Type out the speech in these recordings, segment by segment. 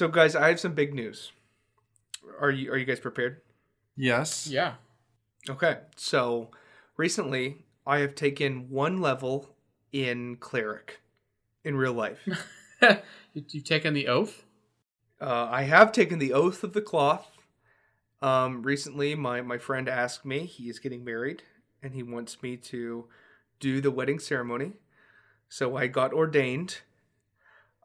So, guys, I have some big news. Are you Are you guys prepared? Yes. Yeah. Okay. So, recently, I have taken one level in cleric in real life. you, you've taken the oath. Uh, I have taken the oath of the cloth. Um, recently, my my friend asked me. He is getting married, and he wants me to do the wedding ceremony. So I got ordained,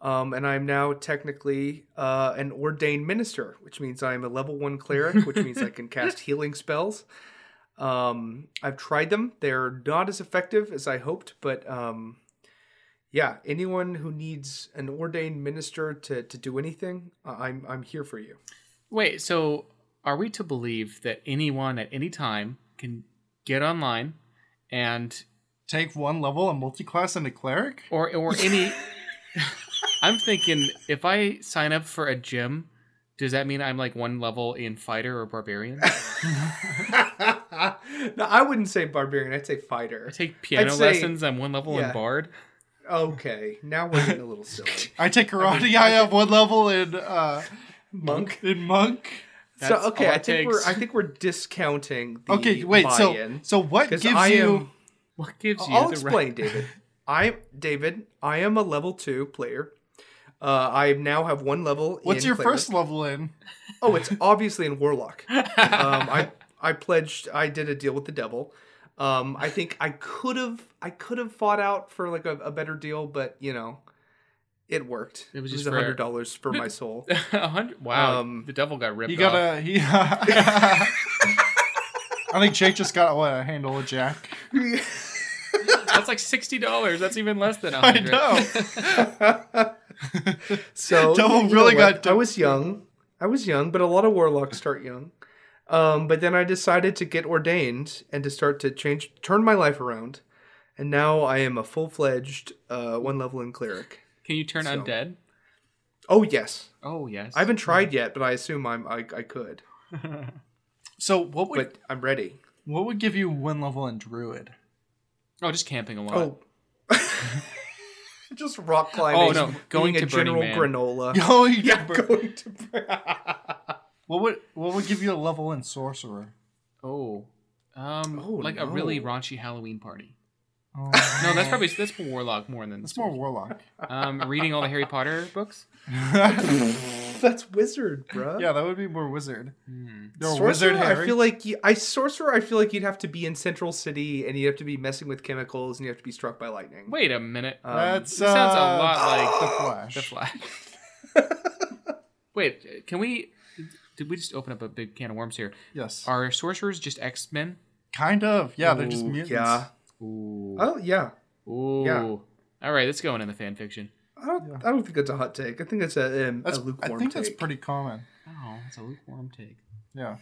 um, and I'm now technically uh, an ordained minister, which means I am a level one cleric, which means I can cast healing spells. Um, I've tried them; they're not as effective as I hoped, but um, yeah, anyone who needs an ordained minister to, to do anything, uh, I'm I'm here for you. Wait, so are we to believe that anyone at any time can get online and Take one level and multi-class a cleric. or or any I'm thinking if I sign up for a gym, does that mean I'm like one level in fighter or barbarian? no, I wouldn't say barbarian. I'd say fighter. I take piano say- lessons, I'm one level yeah. in bard. Okay, now we're getting a little silly. I take karate. I, have one level in uh, Monk. in monk. So okay, I think takes. we're I think we're discounting the Okay, wait. So buy-in. so what 'Cause gives I you? am- What gives you I'll the explain, right? David. I David, I am a level two player. Uh, I now have one level. What's in your cleric. first level in? Oh, it's obviously in Warlock. Um, I I pledged. I did a deal with the devil. Um, I think I could have I could have fought out for like a, a better deal, but you know, it worked. It was just for- hundred dollars for my soul. Hundred. Wow, Um, the devil got ripped You off. gotta. He, I think Jake just got what a handle of Jack. That's like sixty dollars. That's even less than a I hundred. know. So Devil you know really what? got I was young. I was young, but a lot of warlocks start young. Um, but then I decided to get ordained and to start to change, turn my life around, and now I am a full fledged uh, one level in cleric. Can you turn So- undead? Oh yes, Oh yes. I haven't tried yet, but I assume I'm I, I could. So what would But I'm ready. what would give you one level in druid? Oh, just camping a lot. Oh. Just rock climbing. Oh, no, going being a to Burning general Man. granola. Oh, you yeah, could- going to. What would what would give you a level in sorcerer? Oh. Um, Oh, like a really no. raunchy Halloween party. Oh, No, that's probably that's more warlock more than that's more warlock. Um, reading all the Harry Potter books. That's wizard, bro. yeah, that would be more wizard. You're Sorcerer, wizard, Harry. I feel like you, I sorcerer. I feel like you'd have to be in Central City, and you have to be messing with chemicals, and you have to be struck by lightning. Wait a minute. Um, That's this sounds a uh, lot like the Flash. the Flash. Wait, can we? Did we just open up a big can of worms here? Yes, Are sorcerers just X Men? kind of. Yeah, they're just Ooh, mutants. Yeah. Ooh. Oh yeah. Ooh. yeah. All right, let's go in the fan fiction. I don't. Yeah. I don't think that's a hot take. I think that's a, um, That's, a lukewarm take. I think take. that's pretty common. Oh, that's a lukewarm take. Yeah.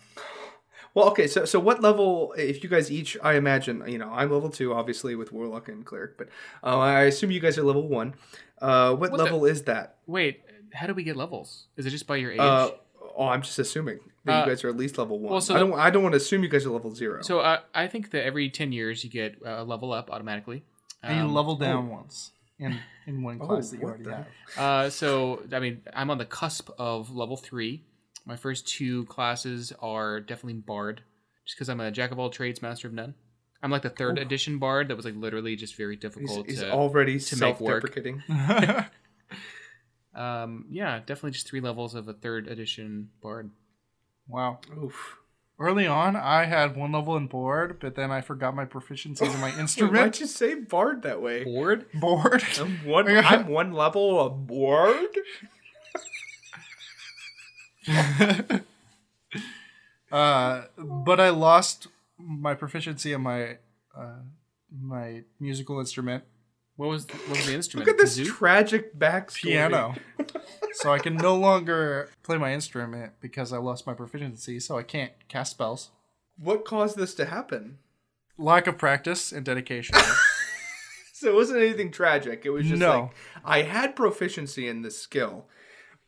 Well, okay. So, so what level? If you guys each, I imagine, you know, I'm level two, obviously with warlock and cleric, but uh, I assume you guys are level one. Uh, what, What the- level is that? Wait, how do we get levels? Is it just by your age? Uh, oh, I'm just assuming that Uh, you guys are at least level one. well, so I don't. I don't want to assume you guys are level zero. so uh, I think that every ten years you get a level up automatically. And you Um, level down once in in one Oh, class that you already the- have. Uh, so I mean, I'm on the cusp of level three. My first two classes are definitely bard, just because I'm a jack of all trades, master of none. I'm like the third Ooh. edition bard that was like literally just very difficult he's to. already to make work. self-deprecating. um, yeah, definitely just three levels of a third edition bard. wow. Oof. Early on, I had one level in board, but then I forgot my proficiencies in my instrument. why'd you say bard that way? Board? board. I'm one. I'm one level of board. uh, but I lost my proficiency in my uh, my musical instrument, What was what was the instrument? Look at this tragic backstory. piano. so I can no longer play my instrument because I lost my proficiency, so I can't cast spells. What caused this to happen? Lack of practice and dedication. So it wasn't anything tragic. It was just No. like I had proficiency in this skill,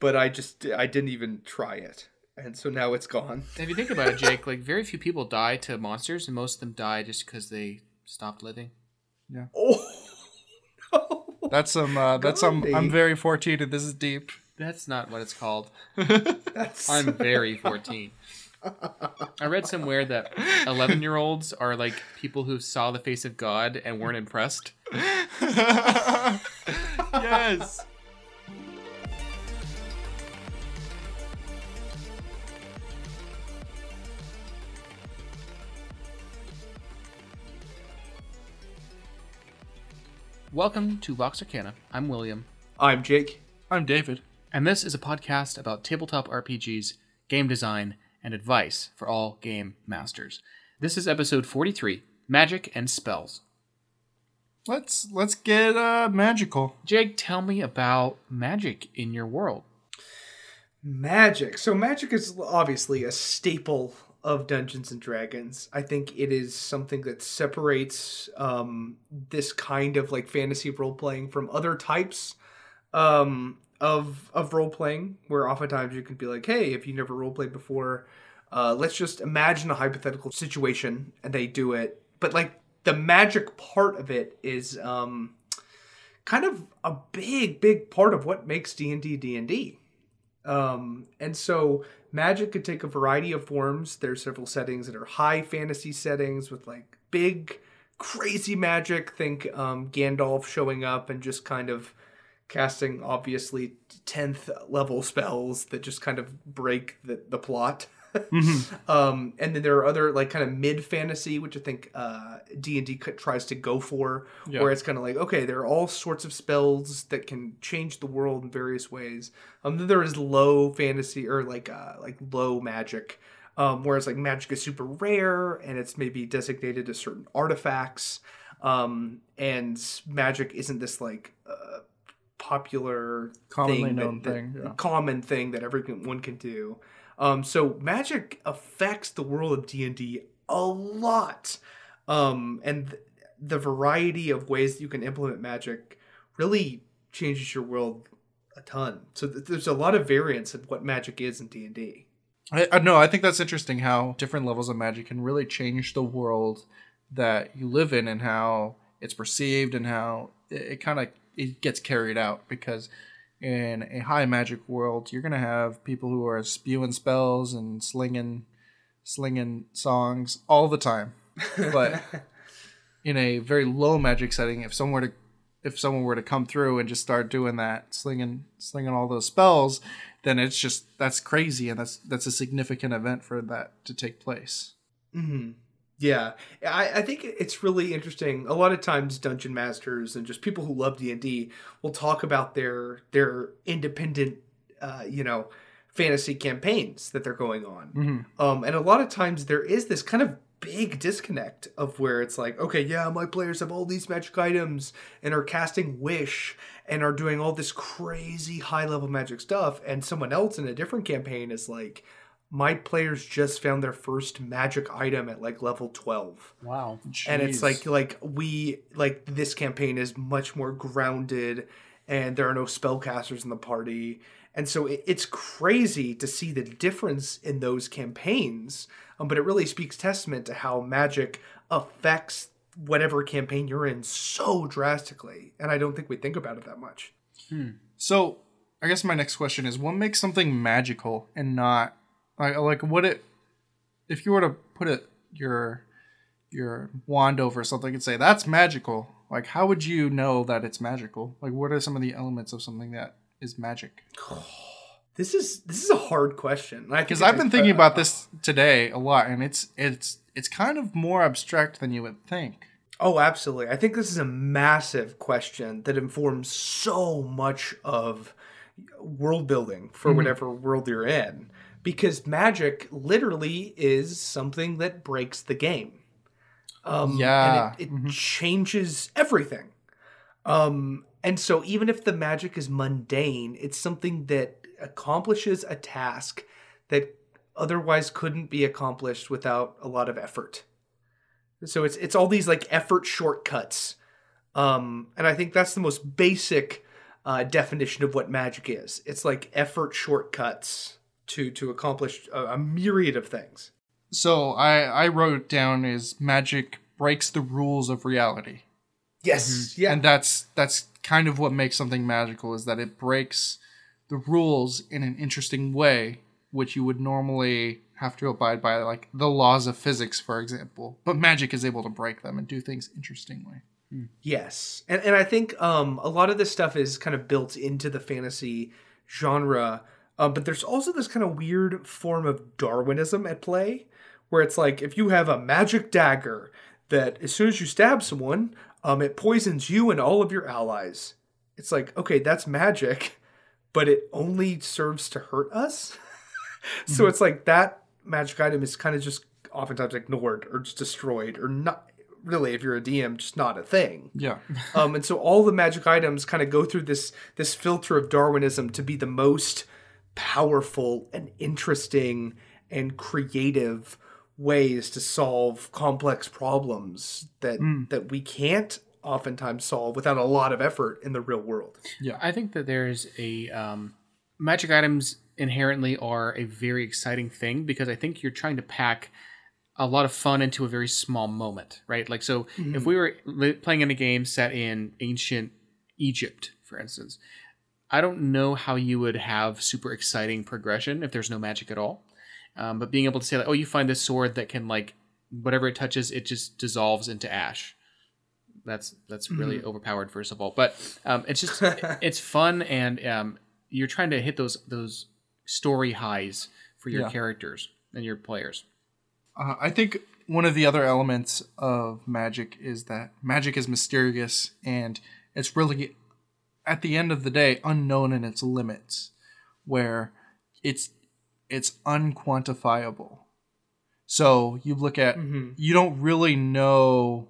but I just I didn't even try it, and so now it's gone. If you think about it, Jake, like very few people die to monsters, and most of them die just because they stopped living. Yeah. Oh no! That's some. Uh, that's some. I'm very 14, and this is deep. That's not what it's called. That's I'm very 14. I read somewhere that 11 year olds are like people who saw the face of God and weren't impressed. yes. Welcome to Vox Arcana. I'm William, I'm Jake. I'm David. and this is a podcast about tabletop RPGs, game design, and advice for all game masters. This is episode 43 Magic and Spells. Let's let's get uh magical. Jake, tell me about magic in your world. Magic. So magic is obviously a staple of Dungeons and Dragons. I think it is something that separates um, this kind of like fantasy role playing from other types um, of of role playing, where oftentimes you can be like, "Hey, if you never role played before, uh, let's just imagine a hypothetical situation," and they do it. But like the magic part of it is um, kind of a big, big part of what makes D and D D and D. Um, and so magic could take a variety of forms. There's several settings that are high fantasy settings with like big, crazy magic. Think um, Gandalf showing up and just kind of casting obviously 10th level spells that just kind of break the, the plot. um, and then there are other like kind of mid fantasy, which I think uh, D and D tries to go for, Yeah. where it's kind of like okay, there are all sorts of spells that can change the world in various ways. Um, then there is low fantasy or like uh, like low magic, um, whereas like magic is super rare and it's maybe designated to certain artifacts. Um, and magic isn't this like uh, popular Commonly thing known that, thing, yeah. common thing that everyone can do. Um, so magic affects the world of D and D a lot, um, and th- the variety of ways you can implement magic really changes your world a ton. So th- there's a lot of variance in what magic is in D and D. I, no, I think that's interesting how different levels of magic can really change the world that you live in and how it's perceived and how it, it kind of it gets carried out because in a high magic world you're gonna have people who are spewing spells and slinging slinging songs all the time. But in a very low magic setting if someone were to if someone were to come through and just start doing that slinging slinging all those spells then it's just that's crazy and that's that's a significant event for that to take place. Hmm Yeah, I, I think it's really interesting. A lot of times, dungeon masters and just people who love D and D will talk about their their independent, uh, you know, fantasy campaigns that they're going on. Mhm. Um, and a lot of times there is this kind of big disconnect of where it's like, okay, yeah, my players have all these magic items and are casting wish and are doing all this crazy high level magic stuff, and someone else in a different campaign is like, my players just found their first magic item at like level 12 Wow. and it's like like we like this campaign is much more grounded and there are no spellcasters in the party. And so it, it's crazy to see the difference in those campaigns um, but it really speaks testament to how magic affects whatever campaign you're in so drastically. And i don't think we think about it that much. So i guess my next question is what makes something magical and not like, like what it if you were to put it your your wand over something and say that's magical like how would you know that it's magical like what are some of the elements of something that is magic this is this is a hard question because i've been thinking about this today a lot and it's it's it's kind of more abstract than you would think Oh, absolutely. I think this is a massive question that informs so much of world building for Mhm. whatever world you're in. Because magic literally is something that breaks the game. Um, Yeah. And it, it Mhm. changes everything. Um, and so even if the magic is mundane, it's something that accomplishes a task that otherwise couldn't be accomplished without a lot of effort. So it's it's all these like effort shortcuts, um, and I think that's the most basic uh, definition of what magic is. It's like effort shortcuts to to accomplish a, a myriad of things. so i i wrote down is magic breaks the rules of reality Yes, yeah, and that's that's kind of what makes something magical is that it breaks the rules in an interesting way, which you would normally have to abide by, like the laws of physics, for example. But magic is able to break them and do things interestingly. Yes, and and I think um, a lot of this stuff is kind of built into the fantasy genre, uh, but there's also this kind of weird form of Darwinism at play, where it's like if you have a magic dagger that as soon as you stab someone, um, it poisons you and all of your allies. It's like okay, that's magic, but it only serves to hurt us. so it's like that magic item is kind of just oftentimes ignored or just destroyed or not really if you're a DM just not a thing. Yeah. Um, and so all the magic items kind of go through this this filter of Darwinism to be the most powerful and interesting and creative ways to solve complex problems that that we can't oftentimes solve without a lot of effort in the real world. Yeah, I think that there's a um, magic items inherently are a very exciting thing because I think you're trying to pack a lot of fun into a very small moment, right? Like, so if we were playing in a game set in ancient Egypt, for instance, I don't know how you would have super exciting progression if there's no magic at all. Um, but being able to say, like, oh, you find this sword that can, like, whatever it touches, it just dissolves into ash. That's that's really overpowered, first of all. But um, it's just it's fun, and um, you're trying to hit those those story highs for your Yeah. characters and your players. Uh, I think one of the other elements of magic is that magic is mysterious and it's really, at the end of the day, unknown in its limits, where it's it's unquantifiable. So you look at mm-hmm. you don't really know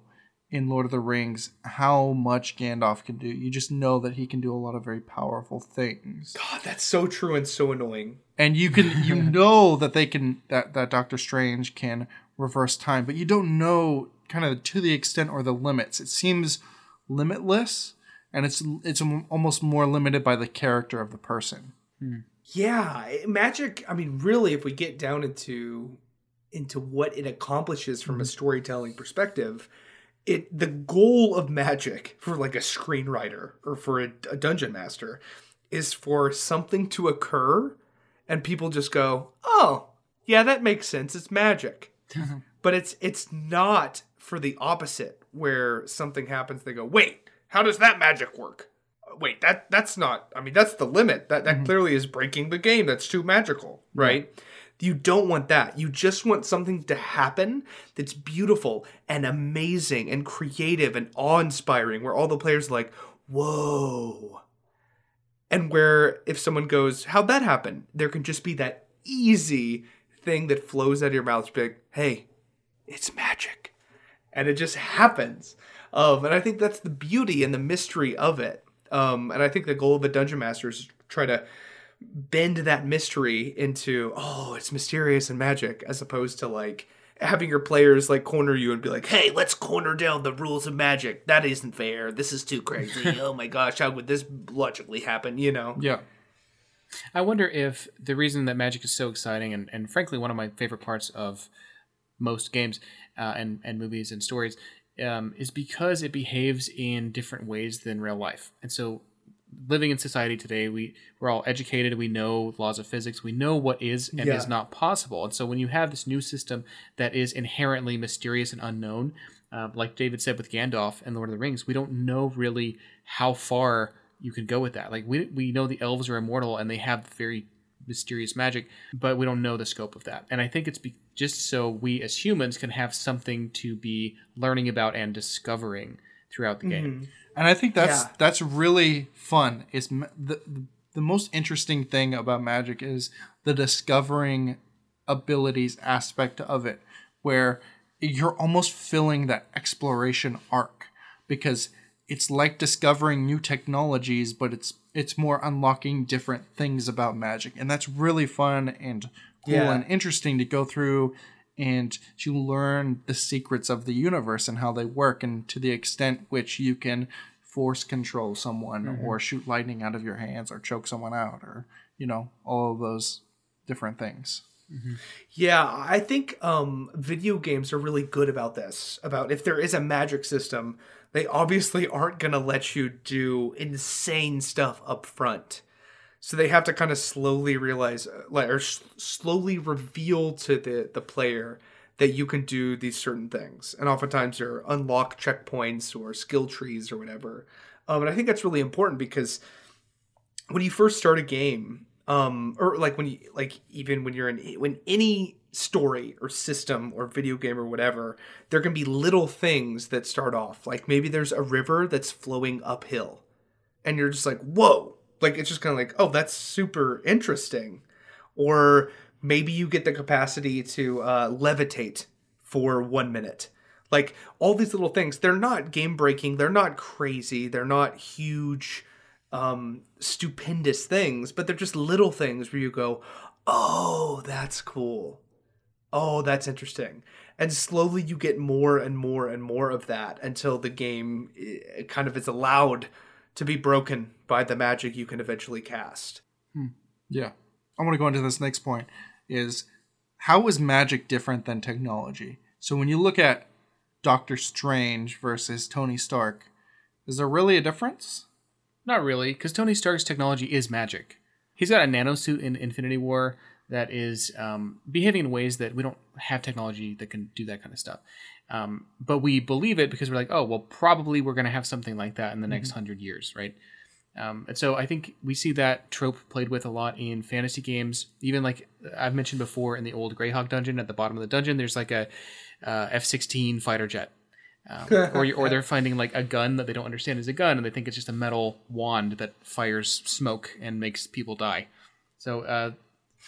in Lord of the Rings how much Gandalf can do. You just know that he can do a lot of very powerful things God, that's so true and so annoying. and you can you know that they can that that Doctor Strange can reverse time, but you don't know kind of to the extent or the limits. It seems limitless, and it's it's almost more limited by the character of the person. Hmm. Yeah, magic. I mean, really, if we get down into into what it accomplishes from a hmm. storytelling perspective, it the goal of magic for like a screenwriter or for a, a dungeon master is for something to occur, and people just go, "Oh, yeah, that makes sense. It's magic." but it's it's not for the opposite, where something happens. They go, "Wait, how does that magic work?" wait that that's not i mean that's the limit. That that mm-hmm. clearly is breaking the game. That's too magical right? You don't want that. You just want something to happen that's beautiful and amazing and creative and awe-inspiring where all the players are like whoa. And where if someone goes how'd that happen? There can just be that easy thing that flows out of your mouth be like hey it's magic. And it just happens um, and i think that's the beauty and the mystery of it. Um, and i think the goal of a dungeon master is to try to bend that mystery into oh it's mysterious and magic as opposed to like having your players like corner you and be like hey let's corner down the rules of magic. That isn't fair. This is too crazy. Oh my gosh how would this logically happen? You know? Yeah. I wonder if the reason that Magic is so exciting and, and frankly one of my favorite parts of most games uh, and, and movies and stories um, is because it behaves in different ways than real life. And so living in society today, we, we're all educated, we know laws of physics, we know what is and Yeah. is not possible. And so when you have this new system that is inherently mysterious and unknown, uh, like David said with Gandalf and Lord of the Rings, we don't know really how far you can go with that. Like we we know the elves are immortal and they have very mysterious magic, but we don't know the scope of that. And I think it's be, just so we as humans can have something to be learning about and discovering throughout the game. Mm-hmm. And I think that's Yeah. that's really fun. Is ma- the the most interesting thing about magic is the discovering abilities aspect of it, where you're almost filling that exploration arc because it's like discovering new technologies, but it's it's more unlocking different things about magic, and that's really fun and cool Yeah. and interesting to go through and to learn the secrets of the universe and how they work and to the extent which you can force control someone or shoot lightning out of your hands or choke someone out or you know all of those different things Yeah, I think um, video games are really good about this. About if there is a magic system, they obviously aren't going to let you do insane stuff up front. So they have to kind of slowly realize, like, or slowly reveal to the the player that you can do these certain things, and oftentimes they're unlock checkpoints or skill trees or whatever. Um, and I think that's really important because when you first start a game, um, or like when you like even when you're in when any story or system or video game or whatever, there can be little things that start off. Like maybe there's a river that's flowing uphill, and you're just like, whoa! Like it's just kind of like, oh, that's super interesting. Or maybe you get the capacity to uh, levitate for one minute. Like all these little things, they're not game breaking, they're not crazy, they're not huge, um, stupendous things, but they're just little things where you go, oh, that's cool. Oh, that's interesting. And slowly you get more and more and more of that until the game eh, kind of is allowed to be broken by the magic you can eventually cast. Yeah. I want to go into this next point is how is magic different than technology? So when you look at Doctor Strange versus Tony Stark, is there really a difference? Not really, because Tony Stark's technology is magic. He's got a nanosuit in Infinity War that is um, behaving in ways that we don't have technology that can do that kind of stuff. Um, but we believe it because we're like, oh, well, probably we're going to have something like that in the next hundred years, right? Um, and so I think we see that trope played with a lot in fantasy games. Even like I've mentioned before in the old Greyhawk dungeon, at the bottom of the dungeon, there's like a uh, F-16 fighter jet. Um, or, you- or they're finding like a gun that they don't understand is a gun, and they think it's just a metal wand that fires smoke and makes people die. So uh,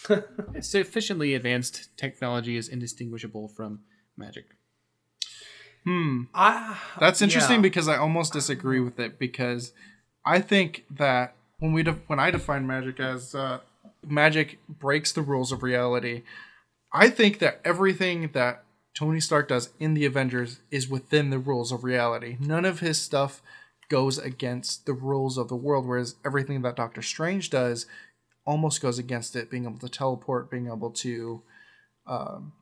sufficiently advanced technology is indistinguishable from magic. Hmm. I, That's interesting yeah. because I almost disagree with it because I think that when we def- when I define magic as uh, magic breaks the rules of reality, I think that everything that Tony Stark does in the Avengers is within the rules of reality. None of his stuff goes against the rules of the world, whereas everything that Doctor Strange does almost goes against it. Being able to teleport, being able to um,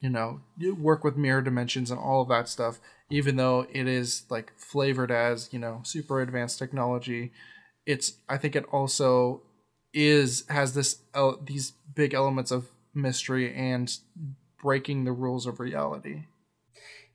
you know work with mirror dimensions and all of that stuff even though it is like flavored as you know super advanced technology it's i think it also is has this el- these big elements of mystery and breaking the rules of reality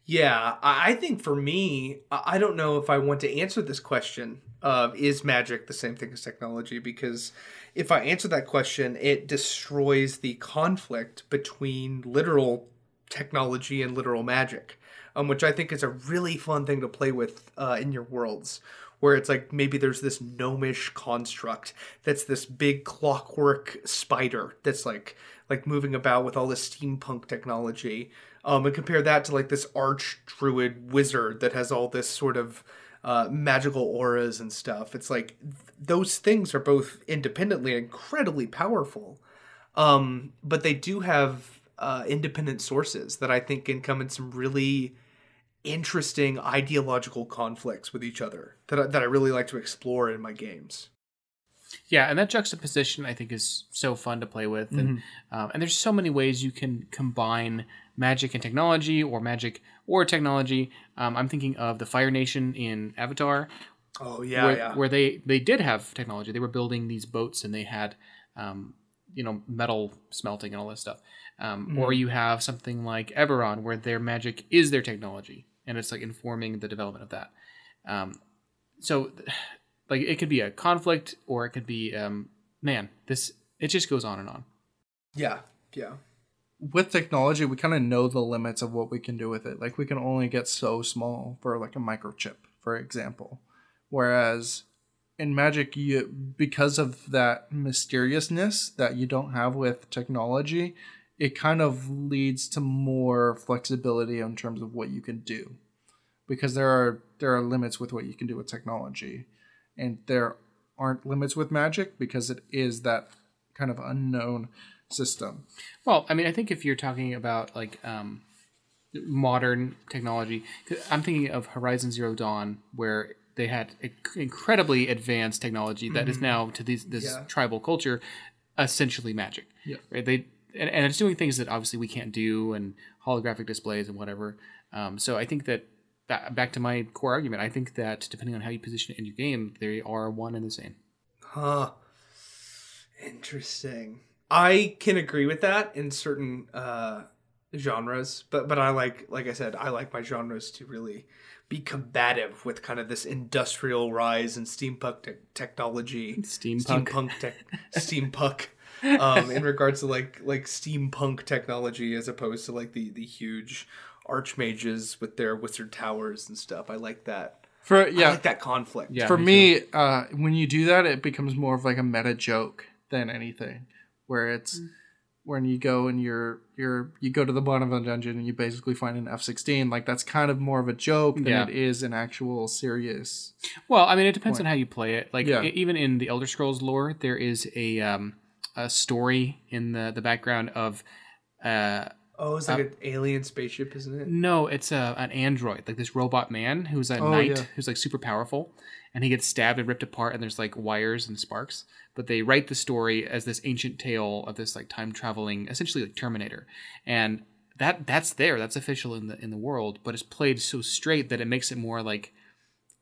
Yeah, I think for me, I don't know if I want to answer this question of is magic the same thing as technology? Because if I answer that question, it destroys the conflict between literal technology and literal magic, um, which I think is a really fun thing to play with uh, in your worlds. Where it's like maybe there's this gnomish construct that's this big clockwork spider that's like like moving about with all this steampunk technology, um, and compare that to like this arch druid wizard that has all this sort of uh, magical auras and stuff. It's like th- those things are both independently incredibly powerful, um, but they do have uh, independent sources that I think can come in some really interesting ideological conflicts with each other that I, that I really like to explore in my games. Yeah, and that juxtaposition I think is so fun to play with, and um, and there's so many ways you can combine magic and technology, or magic or technology. Um, I'm thinking of the Fire Nation in Avatar, Oh yeah, where, yeah. where they they did have technology. They were building these boats, and they had um, you know metal smelting and all this stuff. Um, Or you have something like Eberron, where their magic is their technology, and it's like informing the development of that. Um, so, like, it could be a conflict, or it could be, um, man, this it just goes on and on. yeah, yeah. With technology we kind of know the limits of what we can do with it. Like we can only get so small for like a microchip for example. Whereas in magic you because of that mysteriousness that you don't have with technology it kind of leads to more flexibility in terms of what you can do. Because there are there are limits with what you can do with technology. And there aren't limits with magic because it is that kind of unknown system Well, I mean, I think if you're talking about like um, modern technology, I'm thinking of Horizon Zero Dawn, where they had incredibly advanced technology that is now to these, this Yeah. tribal culture essentially magic. Yeah. Right. They and, and it's doing things that obviously we can't do, and holographic displays and whatever. Um, so I think that. ba- Back to my core argument, I think that depending on how you position it in your game, they are one and the same. Huh. Interesting. I can agree with that in certain uh, genres, but but I like, like I said, I like my genres to really be combative with kind of this industrial rise and steampunk te- technology, Steampunk. steampunk, tech, steampunk. um, in regards to like like steampunk technology as opposed to like the the huge archmages with their wizard towers and stuff. I like that. For I yeah, like that conflict. Yeah. for me me, uh, when you do that, it becomes more of like a meta joke than anything, where it's Mm. when you go and you're you're you go to the bottom of the dungeon and you basically find an F sixteen. Like that's kind of more of a joke than Yeah. it is an actual serious. Well, I mean, it depends Point. on how you play it. Like Yeah. even in the Elder Scrolls lore, there is a um, a story in the the background of. Uh, Oh, it's like an alien spaceship, isn't it? no, it's a, an android, like this robot man who's a Oh, knight yeah. who's like super powerful, and he gets stabbed and ripped apart, and there's like wires and sparks. But they write the story as this ancient tale of this like time traveling, essentially like Terminator, and that that's there, that's official in the in the world, but it's played so straight that it makes it more like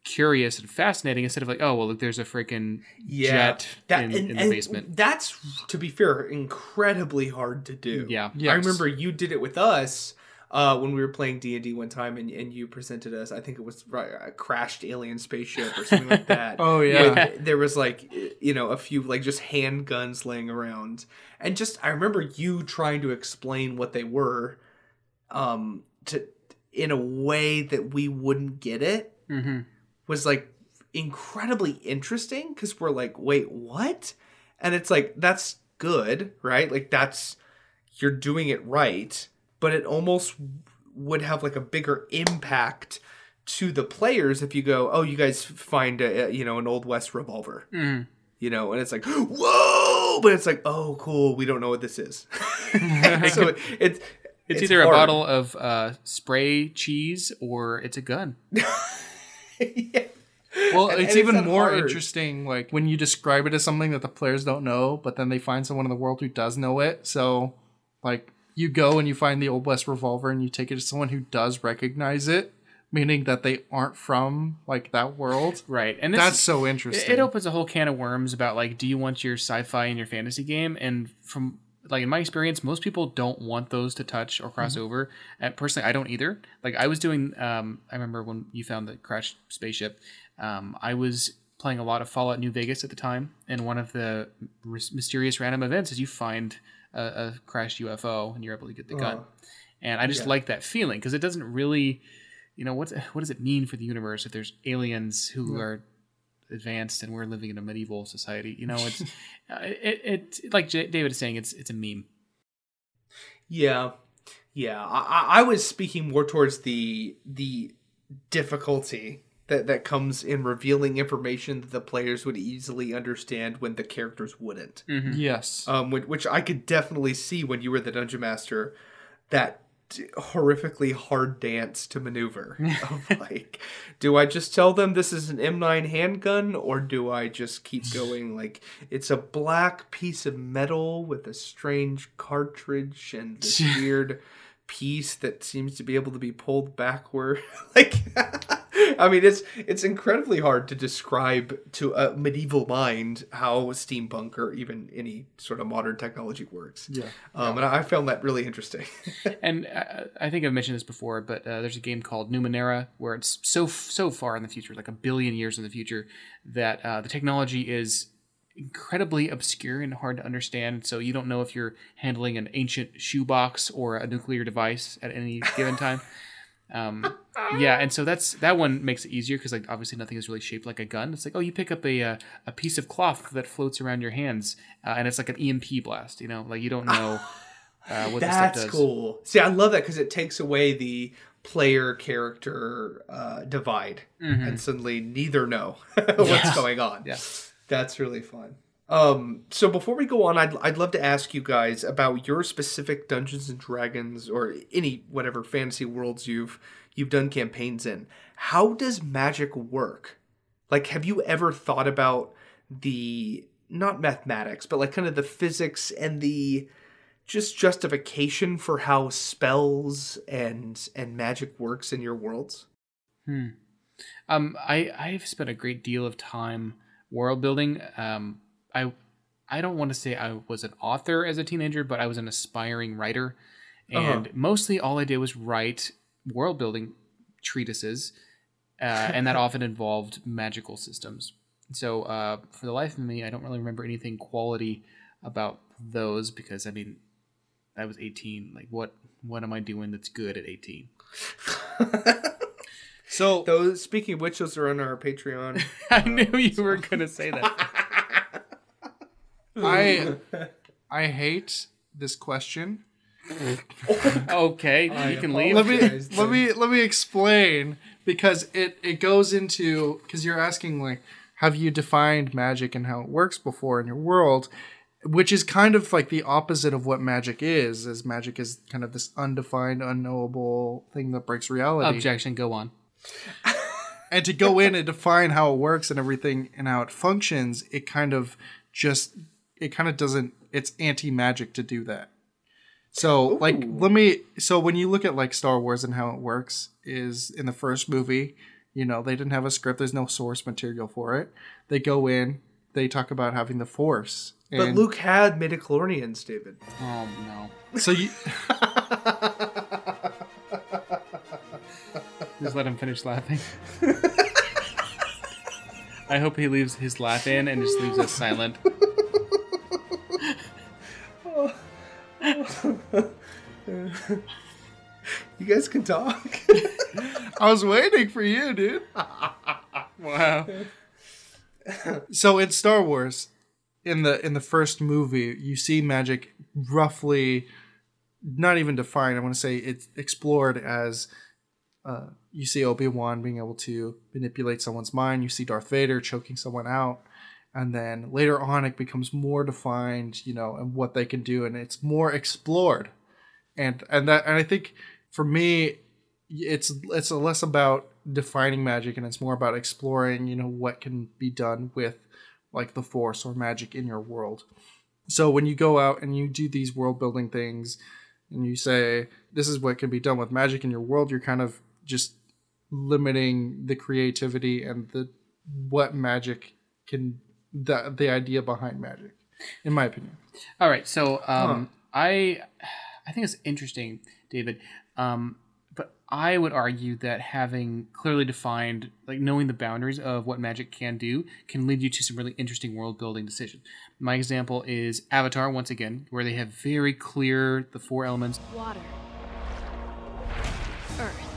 curious and fascinating instead of like, oh well, look, there's a freaking jet that, in, and, in the and basement. That's to be fair, incredibly hard to do. Yeah. Yes. I remember you did it with us uh, when we were playing D and D one time, and, and you presented us. I think it was a crashed alien spaceship or something like that. Oh yeah, there was like you know a few like just handguns laying around, and just I remember you trying to explain what they were, um, to in a way that we wouldn't get it hmm was like incredibly interesting because we're like, wait, what? And it's like, that's good, right? Like, that's, you're doing it right, but it almost would have like a bigger impact to the players if you go, oh, you guys find a, you know, an Old West revolver, hmm you know, and it's like, whoa, but it's like, oh, cool, we don't know what this is. so it, it's, It's, either a bottle of uh, spray cheese or it's a gun. yeah. Well, And- it's and even that more hard. interesting like when you describe it as something that the players don't know, but then they find someone in the world who does know it. So, like, you go and you find the Old West revolver and you take it to someone who does recognize it, meaning that they aren't from like that world. Right. And this, That's so interesting. it opens a whole can of worms about like, do you want your sci-fi in your fantasy game? And from like in my experience, most people don't want those to touch or cross over. And personally, I don't either. Like I was doing, um, I remember when you found the crashed spaceship. Um, I was playing a lot of Fallout New Vegas at the time, and one of the mys- mysterious random events is you find a, a crashed UFO and you're able to get the gun. Uh, And I just Yeah. like that feeling because it doesn't really, you know, what's what does it mean for the universe if there's aliens who Yeah. are advanced and we're living in a medieval society? You know, it's uh, it, it like J- David is saying, it's it's a meme. Yeah, yeah. I- I was speaking more towards the the difficulty that that comes in revealing information that the players would easily understand when the characters wouldn't. yes. Um, which, which I could definitely see when you were the dungeon master. That d- horrifically hard dance to maneuver of like, do I just tell them this is an M9 handgun or do I just keep going like it's a black piece of metal with a strange cartridge and this weird piece that seems to be able to be pulled backward like I mean it's it's incredibly hard to describe to a medieval mind how steampunk or even any sort of modern technology works. Yeah. Um, and I found that really interesting. And uh, I think I've mentioned this before, but uh, there's a game called Numenera where it's so so far in the future, like a billion years in the future, that uh, the technology is incredibly obscure and hard to understand. So you don't know if you're handling an ancient shoebox or a nuclear device at any given time. Um, yeah, and so that's that one makes it easier because like obviously nothing is really shaped like a gun. It's like oh, you pick up a uh, a piece of cloth that floats around your hands, uh, and it's like an EMP blast. You know, like you don't know uh, what That's does. cool. See, I love that because it takes away the player character uh, divide, Mhm. and suddenly neither know what's Yeah. going on. Yeah. That's really fun. Um, so before we go on, I'd, I'd love to ask you guys about your specific Dungeons and Dragons or any whatever fantasy worlds you've you've done campaigns in. How does magic work? Like, have you ever thought about the not mathematics, but like kind of the physics and the just justification for how spells and and magic works in your worlds? Hmm. Um, I I've spent a great deal of time world building. Um, I I don't want to say I was an author as a teenager, but I was an aspiring writer. Uh-huh. And mostly all I did was write world building treatises, uh, and that often involved magical systems. So uh, for the life of me, I don't really remember anything quality about those because I mean, I was 18. Like, what what am I doing that's good at 18? So Those speaking of which, those are on our Patreon. I knew you were gonna say that. I I hate this question. Okay, you can leave. Let me Apologize, let me let me explain because it it goes into because you're asking like have you defined magic and how it works before in your world which is kind of like the opposite of what magic is as magic is kind of this undefined unknowable thing that breaks reality Objection. Go on. and to go in and define how it works and everything and how it functions it kind of just it kind of doesn't it's anti-magic to do that so like let me so when you look at like star wars and how it works is in the first movie you know they didn't have a script there's no source material for it they go in they talk about having the force but Luke had midichlorians, David. Oh no. so you Just let him finish laughing. I hope he leaves his laugh in and just leaves us silent. You guys can talk. i was waiting for you dude Wow. so in Star Wars, in the in the first movie, you see magic roughly not even defined. I want to say it's explored as uh, you see Obi Wan being able to manipulate someone's mind. You see Darth Vader choking someone out, and then later on it becomes more defined. You know, and what they can do, and it's more explored. And and that and I think for me, it's it's less about defining magic and it's more about exploring you know what can be done with like the force or magic in your world. So when you go out and you do these world building things and you say this is what can be done with magic in your world you're kind of just limiting the creativity and the what magic can the the idea behind magic in my opinion. All right, so um, I I think it's interesting, David. Um, but I would argue that having clearly defined, like knowing the boundaries of what magic can do, can lead you to some really interesting world building decisions. My example is Avatar, once again, where they have very clear the four elements. Water. Earth.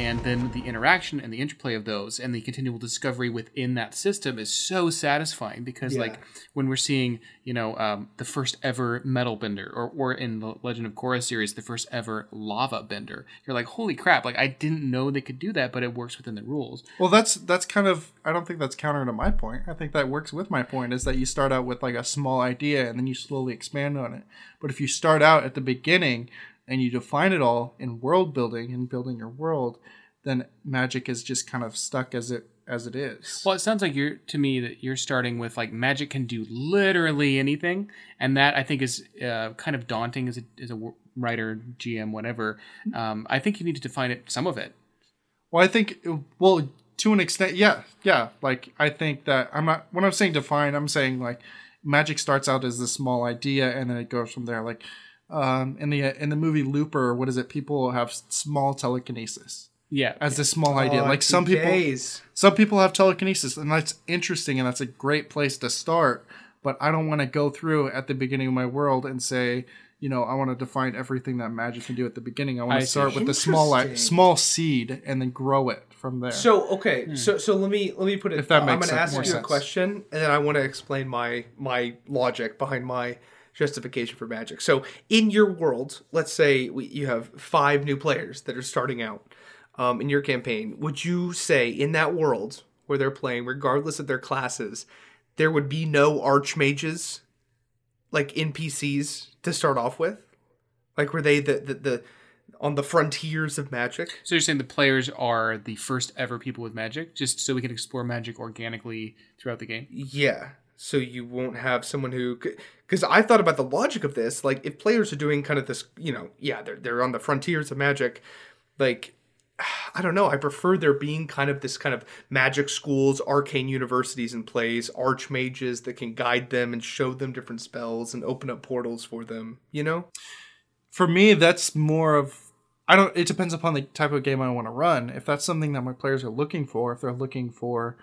And then the interaction and the interplay of those and the continual discovery within that system is so satisfying because Yeah. like when we're seeing you know um, the first ever metal bender or, or in the legend of korra series the first ever lava bender you're like holy crap like i didn't know they could do that but it works within the rules Well, that's that's kind of I don't think that's counter to my point. I think that works with my point is that you start out with like a small idea and then you slowly expand on it. But if you start out at the beginning and you define it all in world building and building your world, then magic is just kind of stuck as it as it is. well it sounds like you're to me that you're starting with like magic can do literally anything and that i think is uh, kind of daunting as a, as a writer gm whatever um, i think you need to define it some of it Well, I think well to an extent, yeah, yeah. Like I think that I'm not when I'm saying define, I'm saying like magic starts out as this small idea and then it goes from there. Like um, in the in the movie Looper, what is it? People have small telekinesis yeah as a small idea. Oh, like some people, days. some people have telekinesis, and that's interesting and that's a great place to start. But I don't want to go through at the beginning of my world and say, you know, I want to define everything that magic can do at the beginning. I want I to see. start with the small small seed and then grow it from there. So okay, so so let me let me put it. Hmm. If that makes I'm going to ask more you a question, and then I want to explain my my logic behind my justification for magic. So in your world, let's say we, you have five new players that are starting out um, in your campaign. Would you say in that world where they're playing, regardless of their classes, there would be no archmages, like NPCs to start off with? Like were they the the, the on the frontiers of magic? So you're saying the players are the first ever people with magic, just so we can explore magic organically throughout the game? Yeah. So you won't have someone who, because I thought about the logic of this. Like, if players are doing kind of this, you know, yeah, they're they're on the frontiers of magic. Like, I don't know. I prefer there being kind of this kind of magic schools, arcane universities in place, archmages that can guide them and show them different spells and open up portals for them. You know? For me, that's more of I don't. It depends upon the type of game I want to run. If that's something that my players are looking for, if they're looking for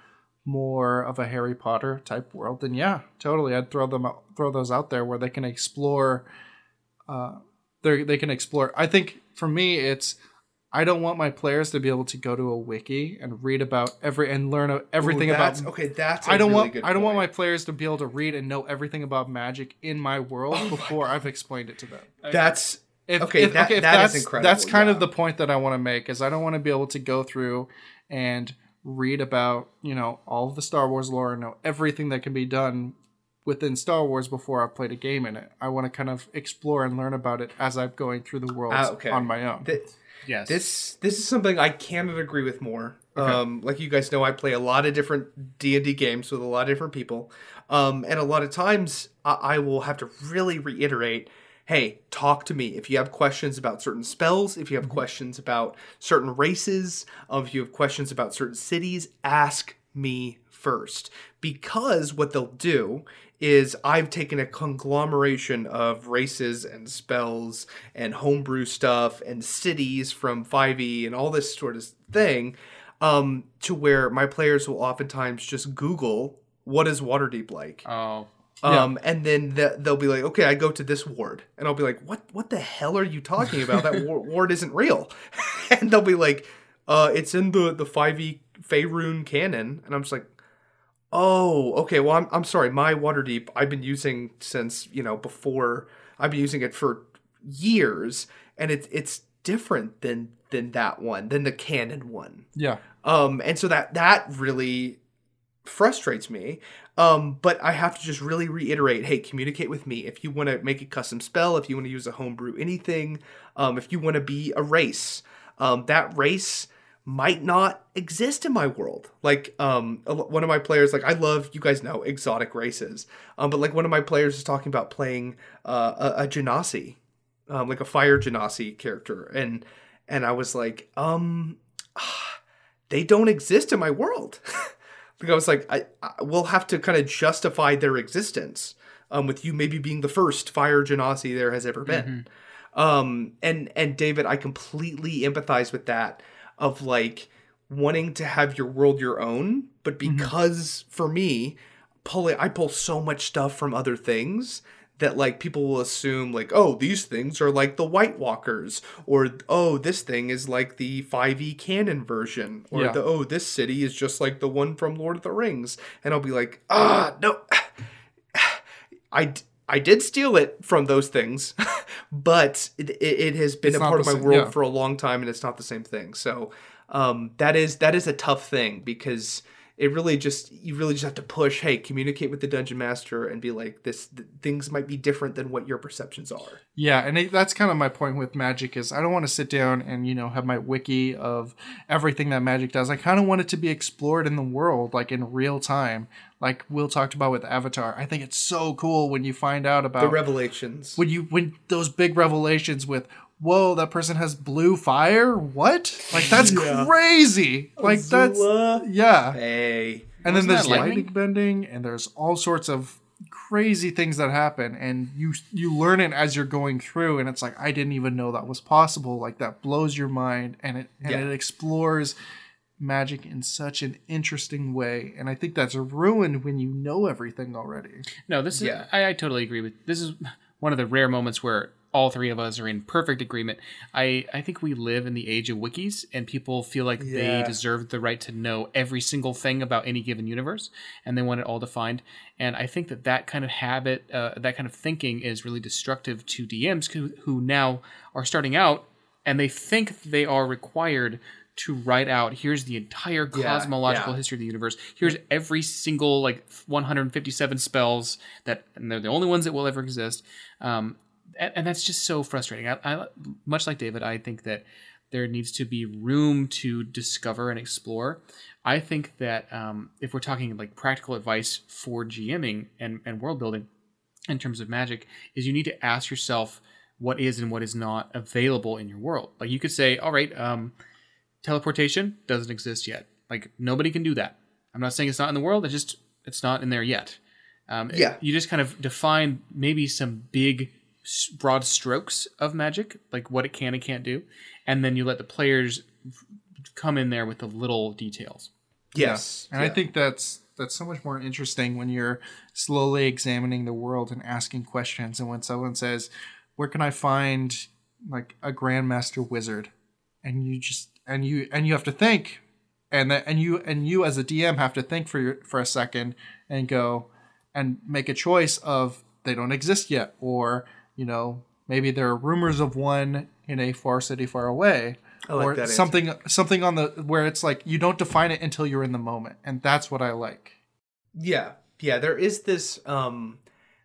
more of a Harry Potter type world, then yeah, totally, I'd throw them out, throw those out there where they can explore. Uh, they they can explore. I think for me, it's I don't want my players to be able to go to a wiki and read about every and learn everything Ooh, about. that's- okay. That's I I don't really want Good I don't want my players to be able to read and know everything about magic in my world before I've explained it to them. That's If, Okay, if, that- okay, if that is that's, incredible, That's kind yeah. of the point that I want to make is I don't want to be able to go through and read about you know all of the Star Wars lore and know everything that can be done within Star Wars before I've played a game in it. I want to kind of explore and learn about it as I'm going through the world Ah, okay. on my own. Th- Yes. This this is something I cannot agree with more. Um, like you guys know, I play a lot of different D and D games with a lot of different people, um, and a lot of times I, I will have to really reiterate, "Hey, talk to me. If you have questions about certain spells, if you have questions about certain races, if you have questions about certain cities, ask me first. Because what they'll do is I've taken a conglomeration of races and spells and homebrew stuff and cities from 5e and all this sort of thing um, to where my players will oftentimes just Google what is Waterdeep like. oh, Um, and then the, they'll be like, okay, I go to this ward, and I'll be like, what, what the hell are you talking about? That war- ward isn't real. and they'll be like, uh, it's in the the five e Faerun canon, and I'm just like, oh, okay. Well, I'm I'm sorry, my Waterdeep I've been using since you know before. I've been using it for years, and it's it's different than than that one, than the canon one yeah. um and so that that really frustrates me um but i have to just really reiterate hey communicate with me. If you want to make a custom spell if you want to use a homebrew anything um if you want to be a race um that race might not exist in my world. Like um one of my players like i love you guys know exotic races. Um but like one of my players is talking about playing uh a, a genasi um like a fire genasi character. And and i was like um they don't exist in my world. was like, I, I we'll have to kind of justify their existence. Um, with you maybe being the first fire genasi there has ever been. Um, and and David, I completely empathize with that of like wanting to have your world your own, but because for me, pulling I pull so much stuff from other things that like people will assume like oh these things are like the white walkers or oh this thing is like the 5e canon version or Yeah. the oh this city is just like the one from lord of the rings and i'll be like ah no i i did steal it from those things but it, it, it has been It's a part of my same- world yeah. for a long time and it's not the same thing so um that is that is a tough thing because it really just you really just have to push hey communicate with the dungeon master and be like this th- things might be different than what your perceptions are Yeah, and it, that's kind of my point with Magic is I don't want to sit down and you know have my wiki of everything that Magic does. I kind of want it to be explored in the world, like in real time, like Will talked about with Avatar. I think it's so cool when you find out about the revelations when you when those big revelations with whoa that person has blue fire what like that's Yeah. crazy like that's yeah hey and then Wasn't there's that lightning? lightning bending and there's all sorts of crazy things that happen and you you learn it as you're going through and it's like I didn't even know that was possible like that blows your mind and it and Yeah. it explores magic in such an interesting way and I think that's ruined when you know everything already. No, this is Yeah. I, I totally agree with this is one of the rare moments where all three of us are in perfect agreement. I, I think we live in the age of wikis and people feel like they deserve the right to know every single thing about any given universe and they want it all defined. And I think that that kind of habit, uh, that kind of thinking is really destructive to DMs who, who now are starting out and they think they are required to write out here's the entire Yeah, cosmological yeah. history of the universe. Here's every single like 157 spells that, and they're the only ones that will ever exist. Um, and, and that's just so frustrating. I, I, much like David, I think that there needs to be room to discover and explore. I think that um, if we're talking like practical advice for GMing and, and world building in terms of magic, is you need to ask yourself what is and what is not available in your world. Like you could say, all right, um, teleportation doesn't exist yet. Like nobody can do that. I'm not saying it's not in the world. It's just it's not in there yet. Um, it- Yeah. you just kind of define maybe some big, broad strokes of magic, like what it can and can't do, and then you let the players come in there with the little details. Yes. And I think that's that's so much more interesting when you're slowly examining the world and asking questions. And when someone says, "Where can I find like a grandmaster wizard?" and you just and you and you have to think, and that and you and you as a DM have to think for your, for a second and go and make a choice of they don't exist yet, or you know maybe there are rumors of one in a far city far away I like or that answer. something something on the where it's like you don't define it until you're in the moment and that's what i like Yeah, yeah. There is this um,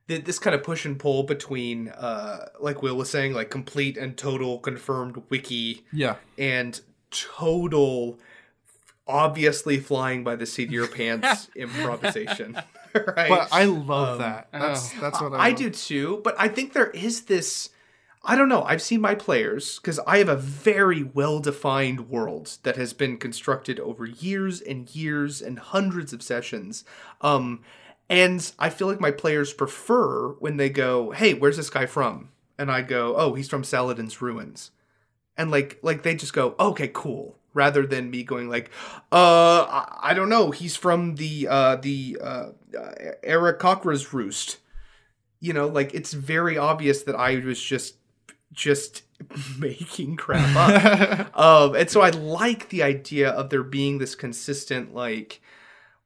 th- this kind of push and pull between uh, like Will was saying, like complete and total confirmed wiki yeah and total, obviously flying by the seat of your pants improvisation. right? but i love Um, that that's oh. that's what i, I do too, but I think there is this. I don't know. I've seen my players because I have a very well defined world that has been constructed over years and years and hundreds of sessions. Um, and I feel like my players prefer when they go, "Hey, where's this guy from?" And I go, "Oh, he's from Saladin's ruins." And like, like they just go, "Okay, cool." Rather than me going like, "Uh, I, I don't know. He's from the uh the uh, uh Aarakocra's roost." you know like it's very obvious that i was just just making crap up. Um and so i like the idea of there being this consistent like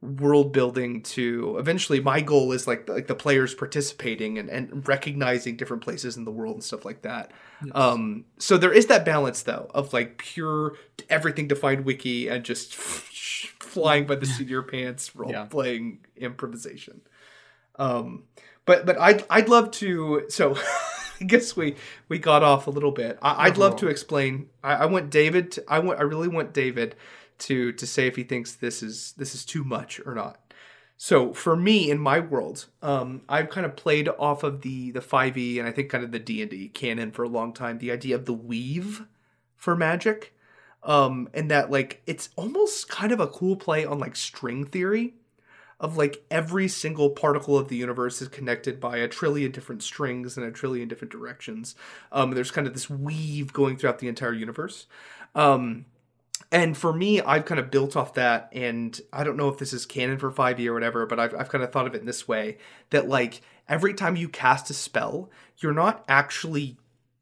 world building to eventually my goal is like like the players participating and, and recognizing different places in the world and stuff like that. Um so there is that balance though of like pure everything defined wiki and just flying by the seat of your pants role Yeah. playing improvisation um but but I'd I'd love to. So I guess we we got off a little bit. I, I'd love to explain. I, I want David. To, I want. I really want David to to say if he thinks this is this is too much or not. So for me in my world, um, I've kind of played off of the the five E and I think kind of the D and D canon for a long time. The idea of the weave for magic, um, and that like it's almost kind of a cool play on like string theory of like every single particle of the universe is connected by a trillion different strings in a trillion different directions. Um, there's kind of this weave going throughout the entire universe. Um, and for me, I've kind of built off that, and I don't know if this is canon for 5e or whatever, but I've, I've kind of thought of it in this way that like every time you cast a spell, you're not actually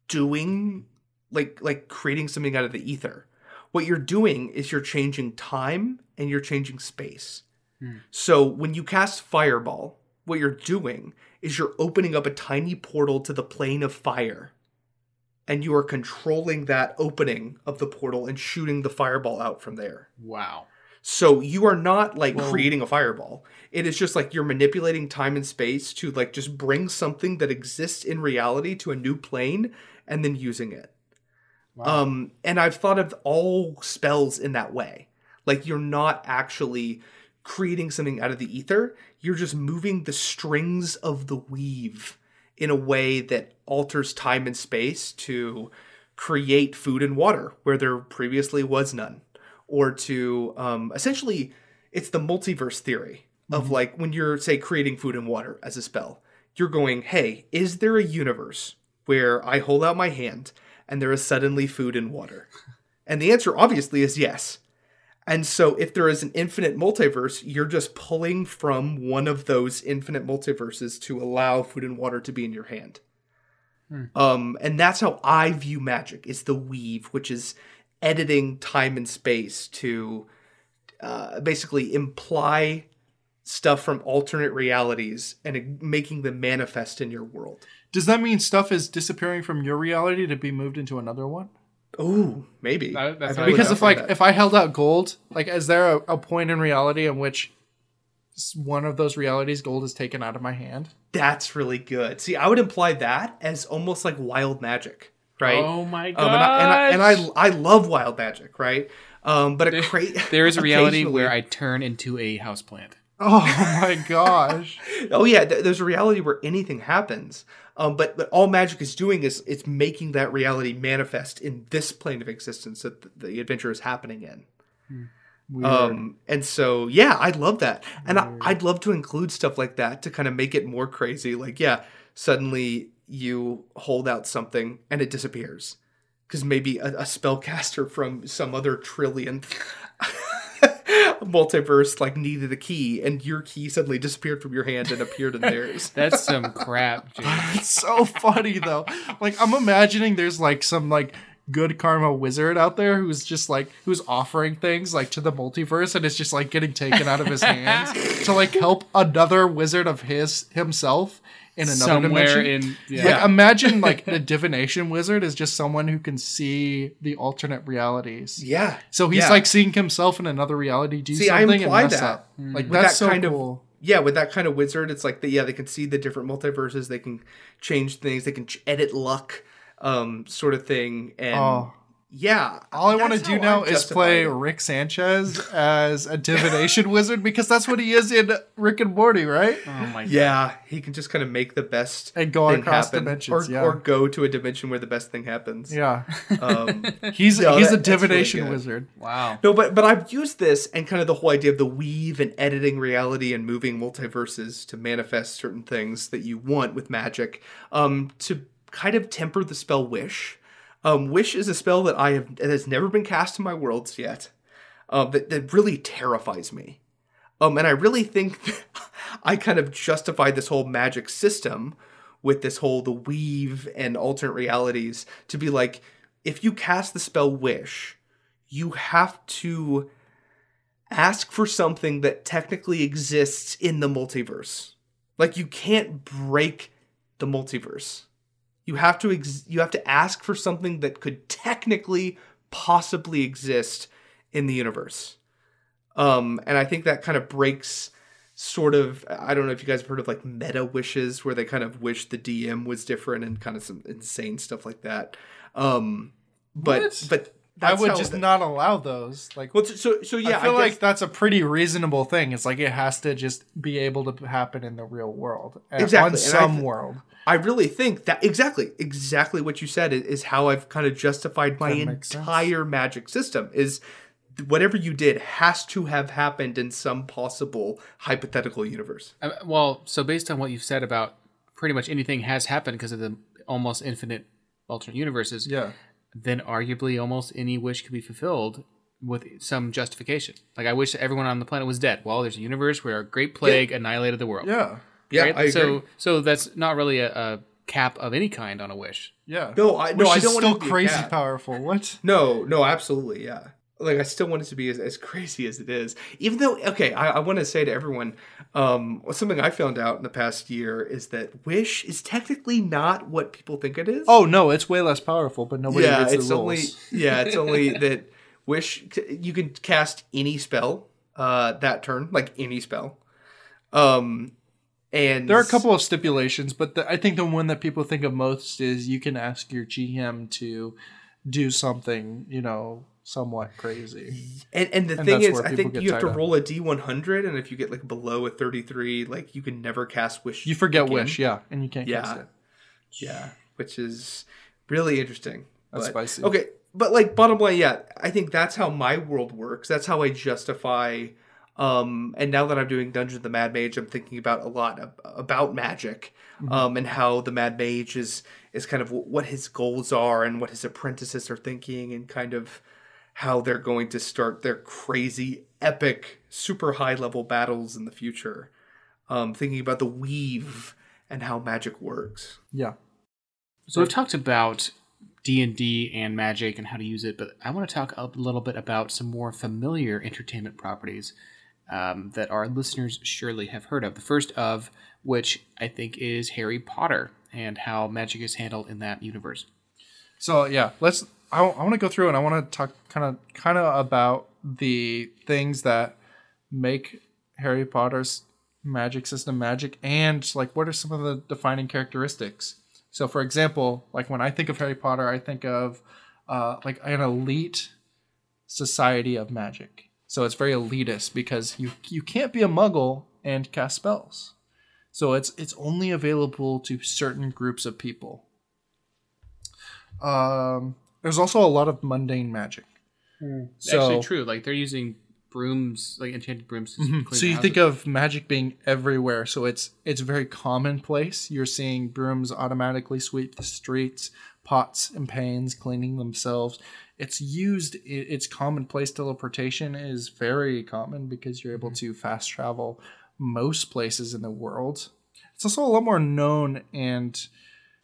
doing like like creating something out of the ether. What you're doing is you're changing time and you're changing space. Hmm. So when you cast Fireball, what you're doing is you're opening up a tiny portal to the plane of fire. And you are controlling that opening of the portal and shooting the fireball out from there. Wow. So you are not like Well- creating a fireball. It is just like you're manipulating time and space to like just bring something that exists in reality to a new plane and then using it. Um, and I've thought of all spells in that way. Like you're not actually creating something out of the ether. You're just moving the strings of the weave in a way that alters time and space to create food and water where there previously was none, or to um, essentially, it's the multiverse theory of like when you're say creating food and water as a spell, you're going, hey, is there a universe where I hold out my hand and there is suddenly food and water? And the answer obviously is yes. And so if there is an infinite multiverse, you're just pulling from one of those infinite multiverses to allow food and water to be in your hand. Um, and that's how I view magic is the weave, which is editing time and space to uh, basically imply stuff from alternate realities and making them manifest in your world. Does that mean stuff is disappearing from your reality to be moved into another one Ooh, maybe. That- that's how I never would because if like that. if i held out gold like is there a, a point in reality in which one of those realities gold is taken out of my hand That's really good. See, I would imply that as almost like wild magic, right? Oh my god. Um, and, I, and, I, and I I love wild magic, right? Um, but a cra- there is a reality where I turn into a houseplant. Oh my gosh. Oh yeah, th- there's a reality where anything happens. Um, but but all magic is doing is it's making that reality manifest in this plane of existence that the, the adventure is happening in. Weird. Um, and so yeah, I'd love that, and I, I'd love to include stuff like that to kind of make it more crazy. Like yeah, suddenly you hold out something and it disappears because maybe a, a spellcaster from some other trillionth multiverse like needed a key, and your key suddenly disappeared from your hand and appeared in theirs. That's some crap, dude. It's so funny though. Like I'm imagining there's like some like good karma wizard out there who's just like who's offering things like to the multiverse and it's just like getting taken out of his hands to like help another wizard of his himself in another Somewhere dimension. in yeah. Like imagine like the divination wizard is just someone who can see the alternate realities. Yeah. So he's Yeah. like seeing himself in another reality do See, I something and implied mess that. up. Like With that's that so kind of- cool. yeah, with that kind of wizard, it's like the, yeah, they can see the different multiverses. They can change things. They can ch- edit luck, um, sort of thing. And Oh. Yeah, All I want to do now I is play. Rick Sanchez as a divination wizard because that's what he is in Rick and Morty, right? oh my god. Yeah, he can just kind of make the best And go thing across happen, dimensions, or, yeah. or go to a dimension where the best thing happens. Yeah, Um, he's No, he's that- a that's really divination wizard. Wow. No, but but I've used this and kind of the whole idea of the weave and editing reality and moving multiverses to manifest certain things that you want with magic, um, to kind of temper the spell wish. Um, wish is a spell that I have that has never been cast in my worlds yet. Um, that that really terrifies me. Um, and I really think I kind of justified this whole magic system with this whole the weave and alternate realities to be like, if you cast the spell wish, you have to ask for something that technically exists in the multiverse. Like you can't break the multiverse. You have to ex- you have to ask for something that could technically possibly exist in the universe. Um and I think that kind of breaks sort of I don't know if you guys have heard of like meta wishes where they kind of wish the DM was different and kind of some insane stuff like that. Um but What? but I would just the- not allow those. Like, well, so so yeah, I feel guess- like that's a pretty reasonable thing. It's like it has to just be able to happen in the real world, uh, Exactly, on and I some th- world. I really think that exactly, exactly what you said is, is how I've kind of justified my That makes sense. entire magic system. Is whatever you did has to have happened in some possible hypothetical universe. Uh, well, so based on what you've said about pretty much anything has happened because of the almost infinite alternate universes, Yeah, then arguably almost any wish could be fulfilled with some justification. Like I wish everyone on the planet was dead. Well, there's a universe where a great plague annihilated the world. yeah, Yeah, right? I agree. So so that's not really a, a cap of any kind on a wish. yeah. No, I- no, Which I don't want it still to be crazy powerful. What? No, no, absolutely, yeah. Like I still want it to be as, as crazy as it is. Even though, okay, I, I want to say to everyone, um, something I found out in the past year is that Wish is technically not what people think it is. Oh no, it's way less powerful, but nobody yeah, it's only yeah, it's only that Wish you can cast any spell uh, that turn, like any spell. Um, and There are a couple of stipulations, but the, I think the one that people think of most is you can ask your GM to do something, you know, somewhat crazy. And and the And thing is, I think you have to up. roll a D one hundred, and if you get like below a thirty three, like you can never cast Wish. You forget again. wish, yeah, and you can't Yeah. cast it. Yeah, which is really interesting. That's But- spicy. Okay, but like bottom line, yeah, I think that's how my world works. That's how I justify. Um, and now that I'm doing Dungeons of the Mad Mage, I'm thinking about a lot ab- about magic, Mm-hmm. um, and how the Mad Mage is is kind of wh- what his goals are and what his apprentices are thinking, and kind of how they're going to start their crazy, epic, super high level battles in the future. Um, thinking about the weave and how magic works. Yeah. So we've talked about D and D and magic and how to use it, but I want to talk a little bit about some more familiar entertainment properties um, that our listeners surely have heard of. The first of which I think is Harry Potter and how magic is handled in that universe. So yeah, let's. I, want to go through and I want to talk kind of kind of about the things that make Harry Potter's magic system magic, and like what are some of the defining characteristics. So, for example, like when I think of Harry Potter, I think of uh, like an elite society of magic. So it's very elitist because you you can't be a Muggle and cast spells. So it's it's only available to certain groups of people. Um, there's also a lot of mundane magic. Hmm. So, Actually, true. Like they're using brooms, like enchanted brooms. To mm-hmm. clean so you think of magic being everywhere. So it's it's very commonplace. You're seeing brooms automatically sweep the streets, pots and pans cleaning themselves. It's used. It's commonplace. Teleportation is very common because you're able hmm. to fast travel most places in the world. It's also a lot more known and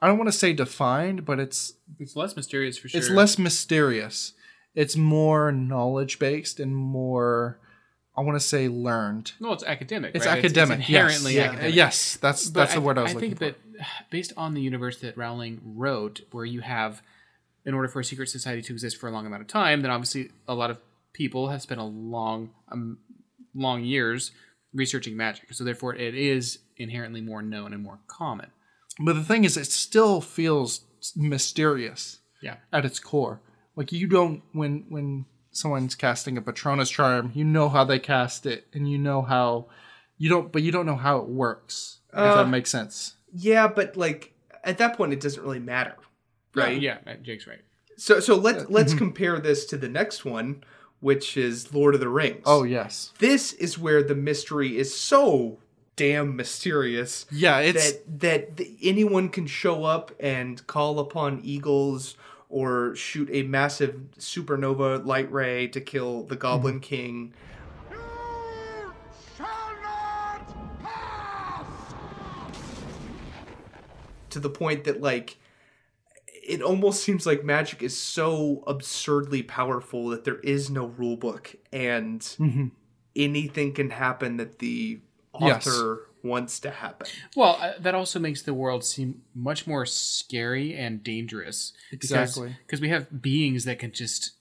I don't want to say defined, but it's it's less mysterious for sure. it's less mysterious. It's more knowledge based and more I want to say learned. No, it's academic. It's right? academic. inherently yes. academic. Yes, that's But that's the word I was I looking think for. that based on the universe that Rowling wrote, where you have, in order for a secret society to exist for a long amount of time, then obviously a lot of people have spent a long, um, long years researching magic. So therefore, it is inherently more known and more common. But the thing is, it still feels mysterious Yeah. at its core. Like you don't when when someone's casting a Patronus charm, you know how they cast it, and you know how you don't, but you don't know how it works. if Uh, that makes sense. Yeah, but like at that point, it doesn't really matter, right? Yeah, uh, Jake's right. So so let's let's compare this to the next one, which is Lord of the Rings. Oh yes, this is where the mystery is so damn mysterious yeah. It's that that anyone can show up and call upon eagles or shoot a massive supernova light ray to kill the Goblin mm-hmm. King. To the point that like it almost seems like magic is so absurdly powerful that there is no rule book and mm-hmm. anything can happen that the Yes. author wants to happen. Well, uh, that also makes the world seem much more scary and dangerous. Exactly. Because we have beings that can just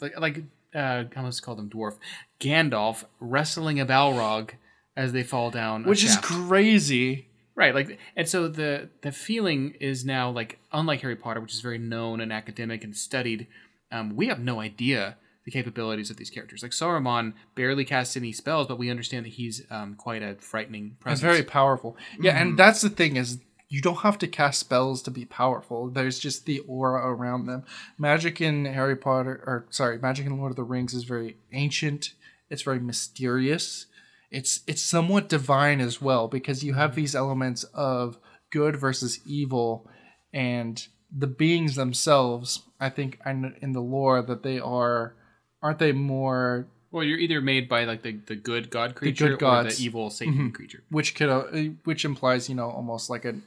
like like uh, I almost call them dwarf Gandalf wrestling a Balrog as they fall down, a which is crazy. right. Like, and so the the feeling is now like unlike Harry Potter, which is very known and academic and studied. Um, we have no idea the capabilities of these characters. Like Saruman barely casts any spells, but we understand that he's um, quite a frightening It's presence. very powerful. Yeah, and that's the thing is you don't have to cast spells to be powerful. There's just the aura around them. Magic in Harry Potter or sorry, magic in Lord of the Rings is very ancient. It's very mysterious. It's it's somewhat divine as well because you have these elements of good versus evil and the beings themselves, I think in in the lore that they are aren't they more Well, you're either made by like the, the good god creature the good or the evil Satan creature. which could uh, which implies you know almost like an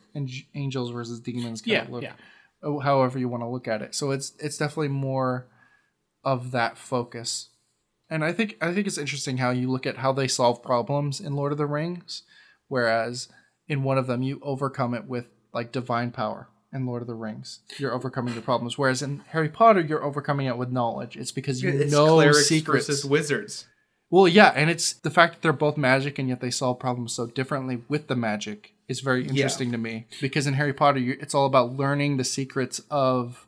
angels versus demons kind Yeah, of look yeah. oh, however you want to look at it. So it's it's definitely more of that focus. And i think i think it's interesting how you look at how they solve problems in lord of the rings whereas in one of them you overcome it with like divine power in lord of the rings you're overcoming your problems whereas in harry potter you're overcoming it with knowledge it's because you It's know clerics secrets versus wizards. well, yeah, and it's the fact that they're both magic and yet they solve problems so differently with the magic is very interesting to me because in Harry Potter, you, it's all about learning the secrets of.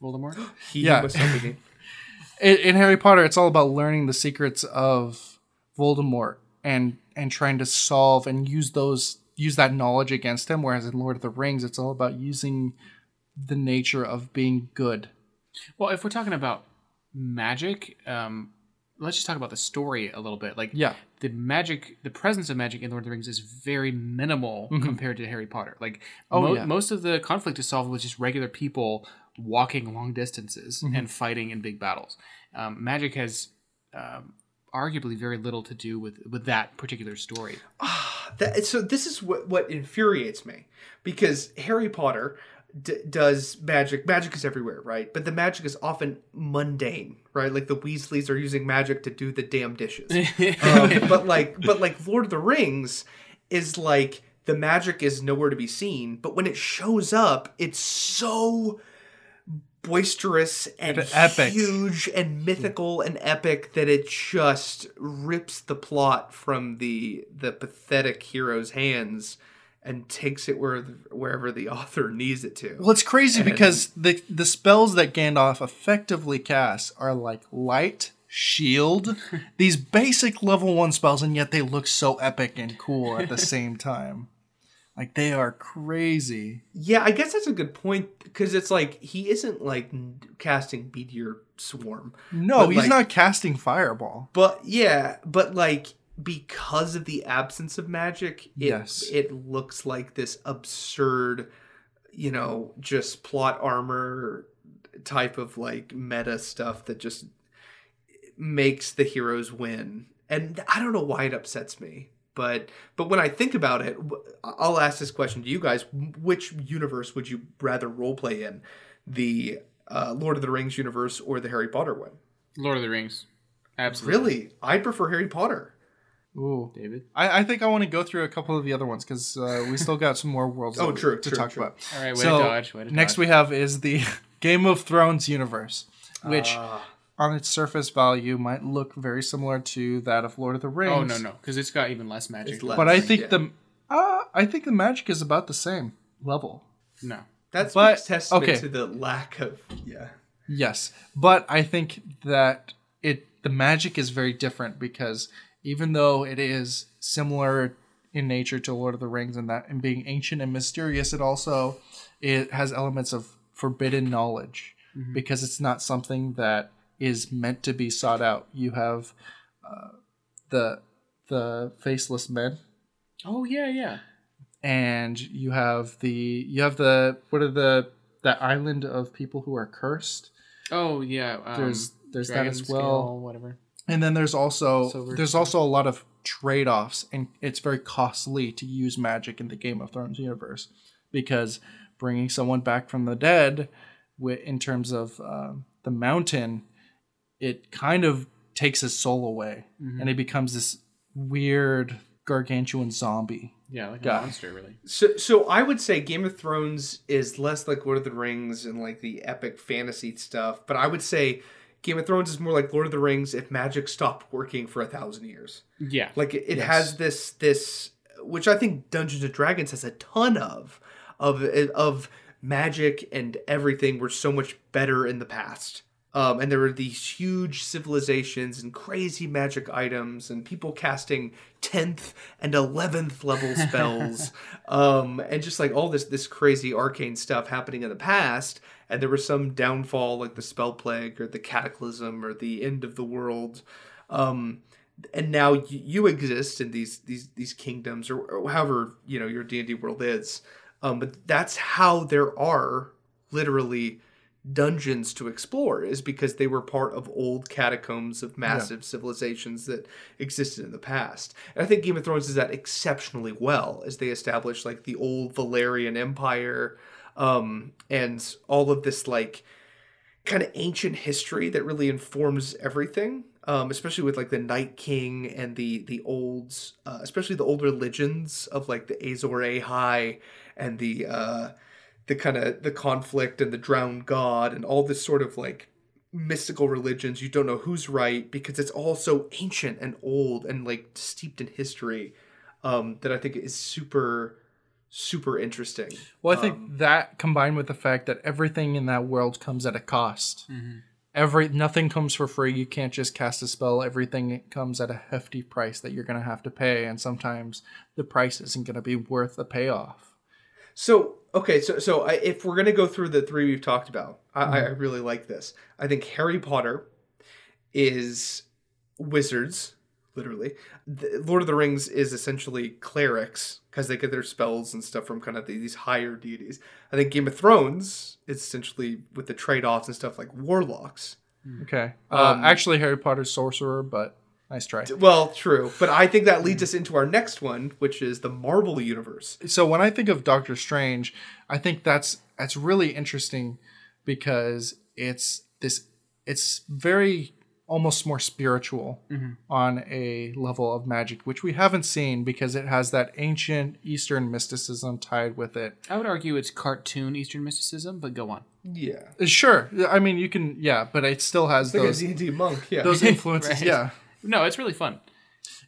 Voldemort. He Yeah. was. In, in Harry Potter, it's all about learning the secrets of Voldemort and and trying to solve and use those use that knowledge against him. Whereas in Lord of the Rings, it's all about using the nature of being good. Well, if we're talking about magic, um, let's just talk about the story a little bit. Like, Yeah. the magic, the presence of magic in Lord of the Rings is very minimal compared to Harry Potter. Like, Oh, mo- yeah. most of the conflict is solved with just regular people walking long distances and fighting in big battles. Um, magic has um, arguably very little to do with with that particular story. That, so this is what what infuriates me because Harry Potter d- does magic. Magic is everywhere, right? But the magic is often mundane, right? Like the Weasleys are using magic to do the damn dishes. um, but like, but like Lord of the Rings is like the magic is nowhere to be seen. But when it shows up, it's so boisterous and Epic. huge and mythical and epic that it just rips the plot from the the pathetic hero's hands and takes it where wherever the author needs it to. Well, it's crazy because the the spells that Gandalf effectively casts are like light, shield. These basic level one spells, and yet they look so epic and cool at the same time. Like they are crazy. Yeah, I guess that's a good point because it's like he isn't like n- casting meteor swarm, No, he's like- not casting fireball. but yeah, but like because of the absence of magic, it Yes. it looks like this absurd, you know, just plot armor type of like meta stuff that just makes the heroes win. And I don't know why it upsets me. But but when I think about it, I'll ask this question to you guys: Which universe would you rather roleplay in, the uh, Lord of the Rings universe or the Harry Potter one? Lord of the Rings. Absolutely. Really, I prefer Harry Potter. Ooh. David. I, I think I want to go through a couple of the other ones because uh, we still got some more worlds Oh, true, to true, talk true. about. All right, way So, to dodge. Way to Next dodge. we have is the Game of Thrones universe, which Ah. On its surface value might look very similar to that of Lord of the Rings. Oh no no, because it's got even less magic. It's less. But I think Yeah. the uh, I think the magic is about the same level. No. That's But- testament okay. to the lack of yeah. Yes, but I think that it the magic is very different because even though it is similar in nature to Lord of the Rings and that and being ancient and mysterious, it also it has elements of forbidden knowledge because it's not something that is meant to be sought out. You have uh, the the faceless men Oh yeah yeah. and you have the you have the what are the that island of people who are cursed Oh yeah. Um, there's there's that as scale, well whatever. and then there's also Silver there's scale. also a lot of trade-offs and it's very costly to use magic in the game of thrones universe because bringing someone back from the dead in terms of um, the mountain it kind of takes his soul away Mm-hmm. and he becomes this weird gargantuan zombie Yeah, like a monster really. So so I would say Game of Thrones is less like Lord of the Rings and like the epic fantasy stuff, but I would say Game of Thrones is more like Lord of the Rings if magic stopped working for a thousand years. Yeah. Like it, it Yes. has this this which I think Dungeons and Dragons has a ton of of of magic and everything were so much better in the past. Um, and there were these huge civilizations and crazy magic items and people casting 10th and 11th level spells um, and just like all this this crazy arcane stuff happening in the past. And there was some downfall like the spell plague or the cataclysm or the end of the world. Um, and now you, you exist in these these these kingdoms or, or however you know your D&D world is. Um, but that's how there are literally dungeons to explore is because they were part of old catacombs of massive civilizations that existed in the past. And I think Game of Thrones does that exceptionally well as they establish like the old Valyrian Empire um, and all of this like kind of ancient history that really informs everything. Um, especially with like the Night King and the the old, uh, especially the old religions of like the Azor Ahai and the uh, the kind of the conflict and the drowned god and all this sort of like mystical religions you don't know who's right because it's all so ancient and old and like steeped in history um that i think is super super interesting Well, I think Um, that combined with the fact that everything in that world comes at a cost. Mm-hmm. Every nothing comes for free. You can't just cast a spell. Everything comes at a hefty price that you're going to have to pay, and sometimes the price isn't going to be worth the payoff. So okay, so so I, if we're gonna go through the three we've talked about, I, I I really like this. I think Harry Potter is wizards, literally. The, Lord of the Rings is essentially clerics because they get their spells and stuff from kind of these higher deities. I think Game of Thrones is essentially with the trade offs and stuff like warlocks. Okay. Uh, Um, actually, Harry Potter's sorcerer, but nice try. Well, true, but I think that leads hmm. us into our next one, which is the Marvel universe. so when I think of Doctor Strange, I think that's that's really interesting because it's this it's very almost more spiritual mm-hmm. on a level of magic, which we haven't seen because it has that ancient Eastern mysticism tied with it. I would argue it's cartoon Eastern mysticism, but go on. Yeah, Sure, I mean you can, yeah, but it still has like those a D&D monk. Yeah, those influences, Right. yeah. No, it's really fun.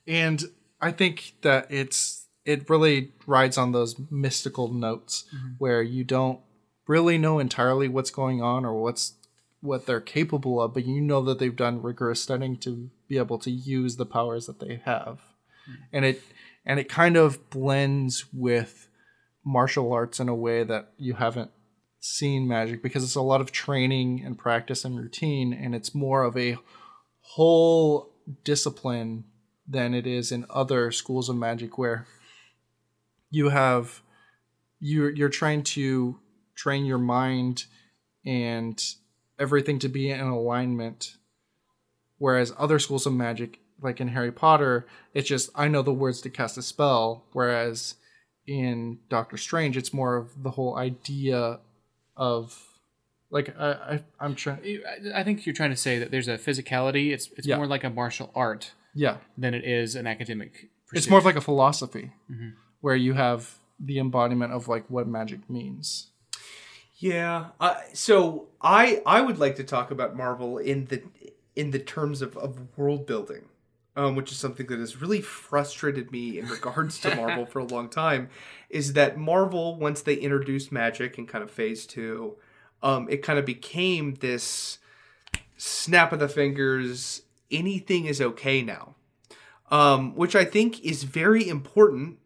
and I think that it's it really rides on those mystical notes mm-hmm. where you don't really know entirely what's going on or what's what they're capable of, but you know that they've done rigorous studying to be able to use the powers that they have. Mm-hmm. And it and it kind of blends with martial arts in a way that you haven't seen magic because it's a lot of training and practice and routine and it's more of a whole discipline than it is in other schools of magic where you have you you're trying to train your mind and everything to be in alignment. Whereas other schools of magic like in Harry Potter it's just I know the words to cast a spell. Whereas in Doctor Strange it's more of the whole idea of like I, I I'm trying I- I think you're trying to say that there's a physicality. It's it's Yeah. more like a martial art yeah than it is an academic. it's more of like a philosophy Mm-hmm. where you have the embodiment of like what magic means Yeah. Uh, so I I would like to talk about Marvel in the in the terms of, of world building, um, which is something that has really frustrated me in regards to Marvel for a long time. Is that Marvel once they introduced magic in kind of Phase Two, um, it kind of became this snap of the fingers. Anything is okay now, um, which I think is very important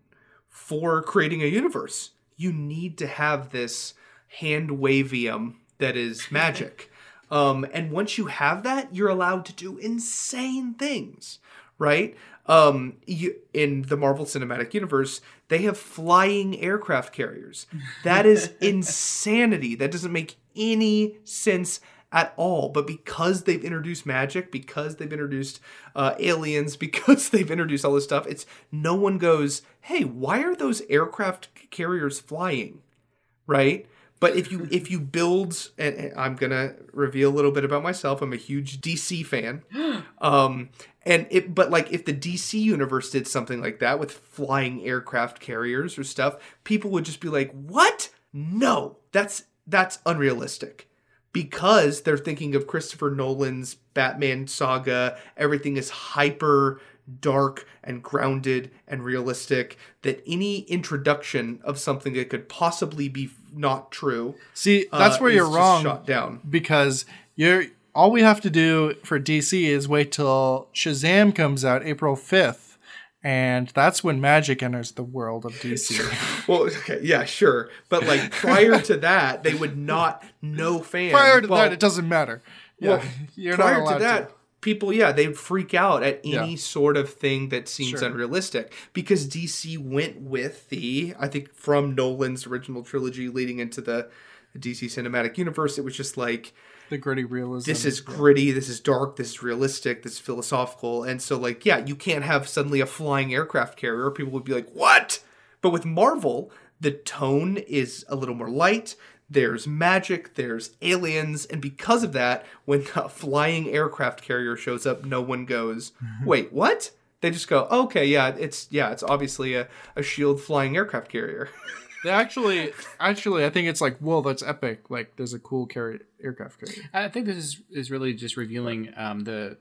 for creating a universe. You need to have this hand wavium that is magic. Um, and once you have that, you're allowed to do insane things, right? Um, you, in the Marvel Cinematic Universe, they have flying aircraft carriers. That is insanity. That doesn't make any sense at all. But because they've introduced magic, because they've introduced uh, aliens, because they've introduced all this stuff, it's no one goes, "Hey, why are those aircraft carriers flying?" Right? But if you if you build, and, and I'm gonna reveal a little bit about myself. I'm a huge DC fan, um, and it. But like, if the DC universe did something like that with flying aircraft carriers or stuff, people would just be like, "What? No, that's that's unrealistic." because they're thinking of Christopher Nolan's Batman saga. Everything is hyper dark and grounded and realistic. That any introduction of something that could possibly be not true. see that's uh, where you're wrong Shot down. because you're all we have to do for DC is wait till Shazam comes out April 5th and that's when magic enters the world of DC. Well, okay, yeah, sure, but like prior to that, they would not know fans. Prior to Well, that it doesn't matter. Yeah, Well, you're not prior allowed to that, people, yeah, they'd freak out at any Yeah. sort of thing that seems Sure. unrealistic because DC went with the, I think, from Nolan's original trilogy leading into the DC cinematic universe. It was just like the gritty realism. this is gritty, this is dark, this is realistic, this is philosophical, and so like, yeah, you can't have suddenly a flying aircraft carrier. People would be like, what? But with Marvel, the tone is a little more light. There's magic, there's aliens, and because of that, when a flying aircraft carrier shows up, no one goes, mm-hmm. "Wait, what?" They just go, "Okay, yeah, it's yeah, it's obviously a, a shield flying aircraft carrier." They actually actually I think it's like, whoa, that's epic. Like there's a cool carrier aircraft carrier. I think this is is really just revealing um, the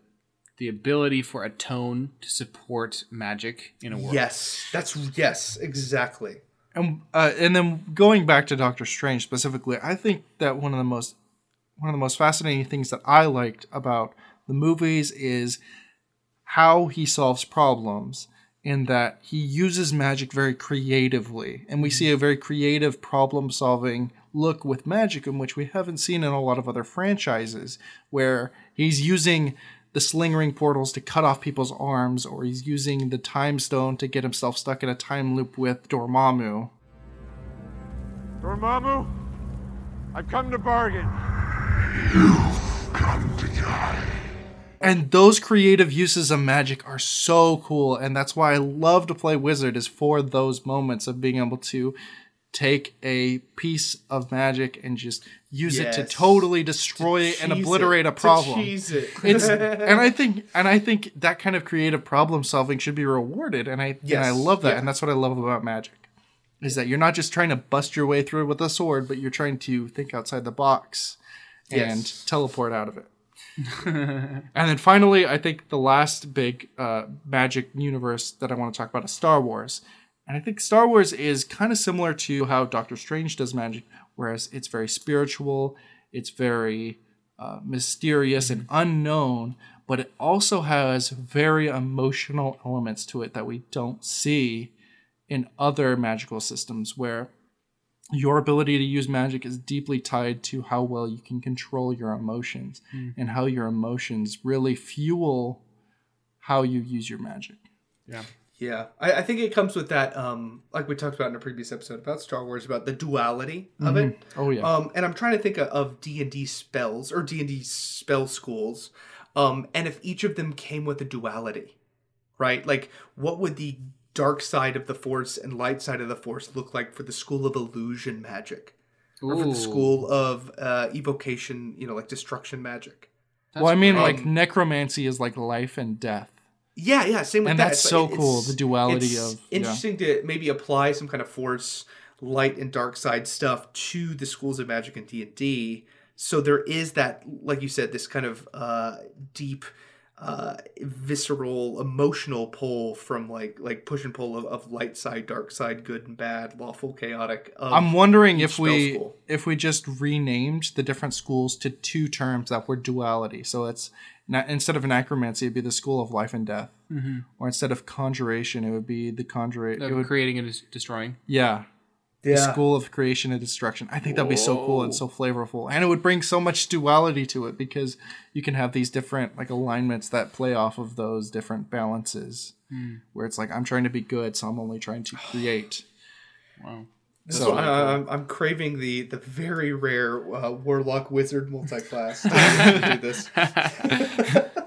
the ability for a tone to support magic in a world. yes, that's yes, exactly. And uh, and then going back to Doctor Strange specifically, I think that one of the most one of the most fascinating things that I liked about the movies is how he solves problems in that he uses magic very creatively. And we see a very creative problem solving look with magic in which we haven't seen in a lot of other franchises where he's using the sling ring portals to cut off people's arms or he's using the time stone to get himself stuck in a time loop with Dormammu. Dormammu, I've come to bargain. You've come to bargain. And those creative uses of magic are so cool, and that's why I love to play Wizard is for those moments of being able to take a piece of magic and just use it to totally destroy and obliterate it, a to problem. it. It's and I think and I think that kind of creative problem solving should be rewarded, and I and I love that, yeah. and that's what I love about magic. Is that you're not just trying to bust your way through with a sword, but you're trying to think outside the box and teleport out of it. and then finally, I think the last big uh, magic universe that I want to talk about is Star Wars. And I think Star Wars is kind of similar to how Doctor Strange does magic, whereas it's very spiritual, it's very uh, mysterious and unknown, but it also has very emotional elements to it that we don't see in other magical systems where your ability to use magic is deeply tied to how well you can control your emotions and how your emotions really fuel how you use your magic. Yeah. Yeah, I, I think it comes with that, um, like we talked about in a previous episode about Star Wars, about the duality of it. Oh yeah. Um, and I'm trying to think of- of D and D spells or D and D spell schools, um, and if each of them came with a duality, right? Like, what would the dark side of the Force and light side of the Force look like for the School of Illusion magic, or for the School of uh, Evocation, you know, like destruction magic? well, I mean, great. like necromancy is like life and death. Yeah, yeah, same with And that. that's It's so like- cool the duality it's of- yeah. interesting to maybe apply some kind of force, light and dark side stuff to the schools of magic and D and D. So there is that, like you said, this kind of uh, deep, uh, visceral, emotional pull from like like push and pull of, of light side, dark side, good and bad, lawful, chaotic. Of, I'm wondering if we school. if we just renamed the different schools to two terms that were duality. So it's not, instead of necromancy, it'd be the school of life and death, Mm-hmm. or instead of conjuration, it would be the conjurate. It would, creating and destroying. yeah, yeah. the school of creation and destruction. I think that'd be so cool and so flavorful, and it would bring so much duality to it because you can have these different like alignments that play off of those different balances. Where it's like I'm trying to be good, so I'm only trying to create. Wow. So So- I, I'm, I'm craving the the very rare uh, warlock wizard multi-class to do this.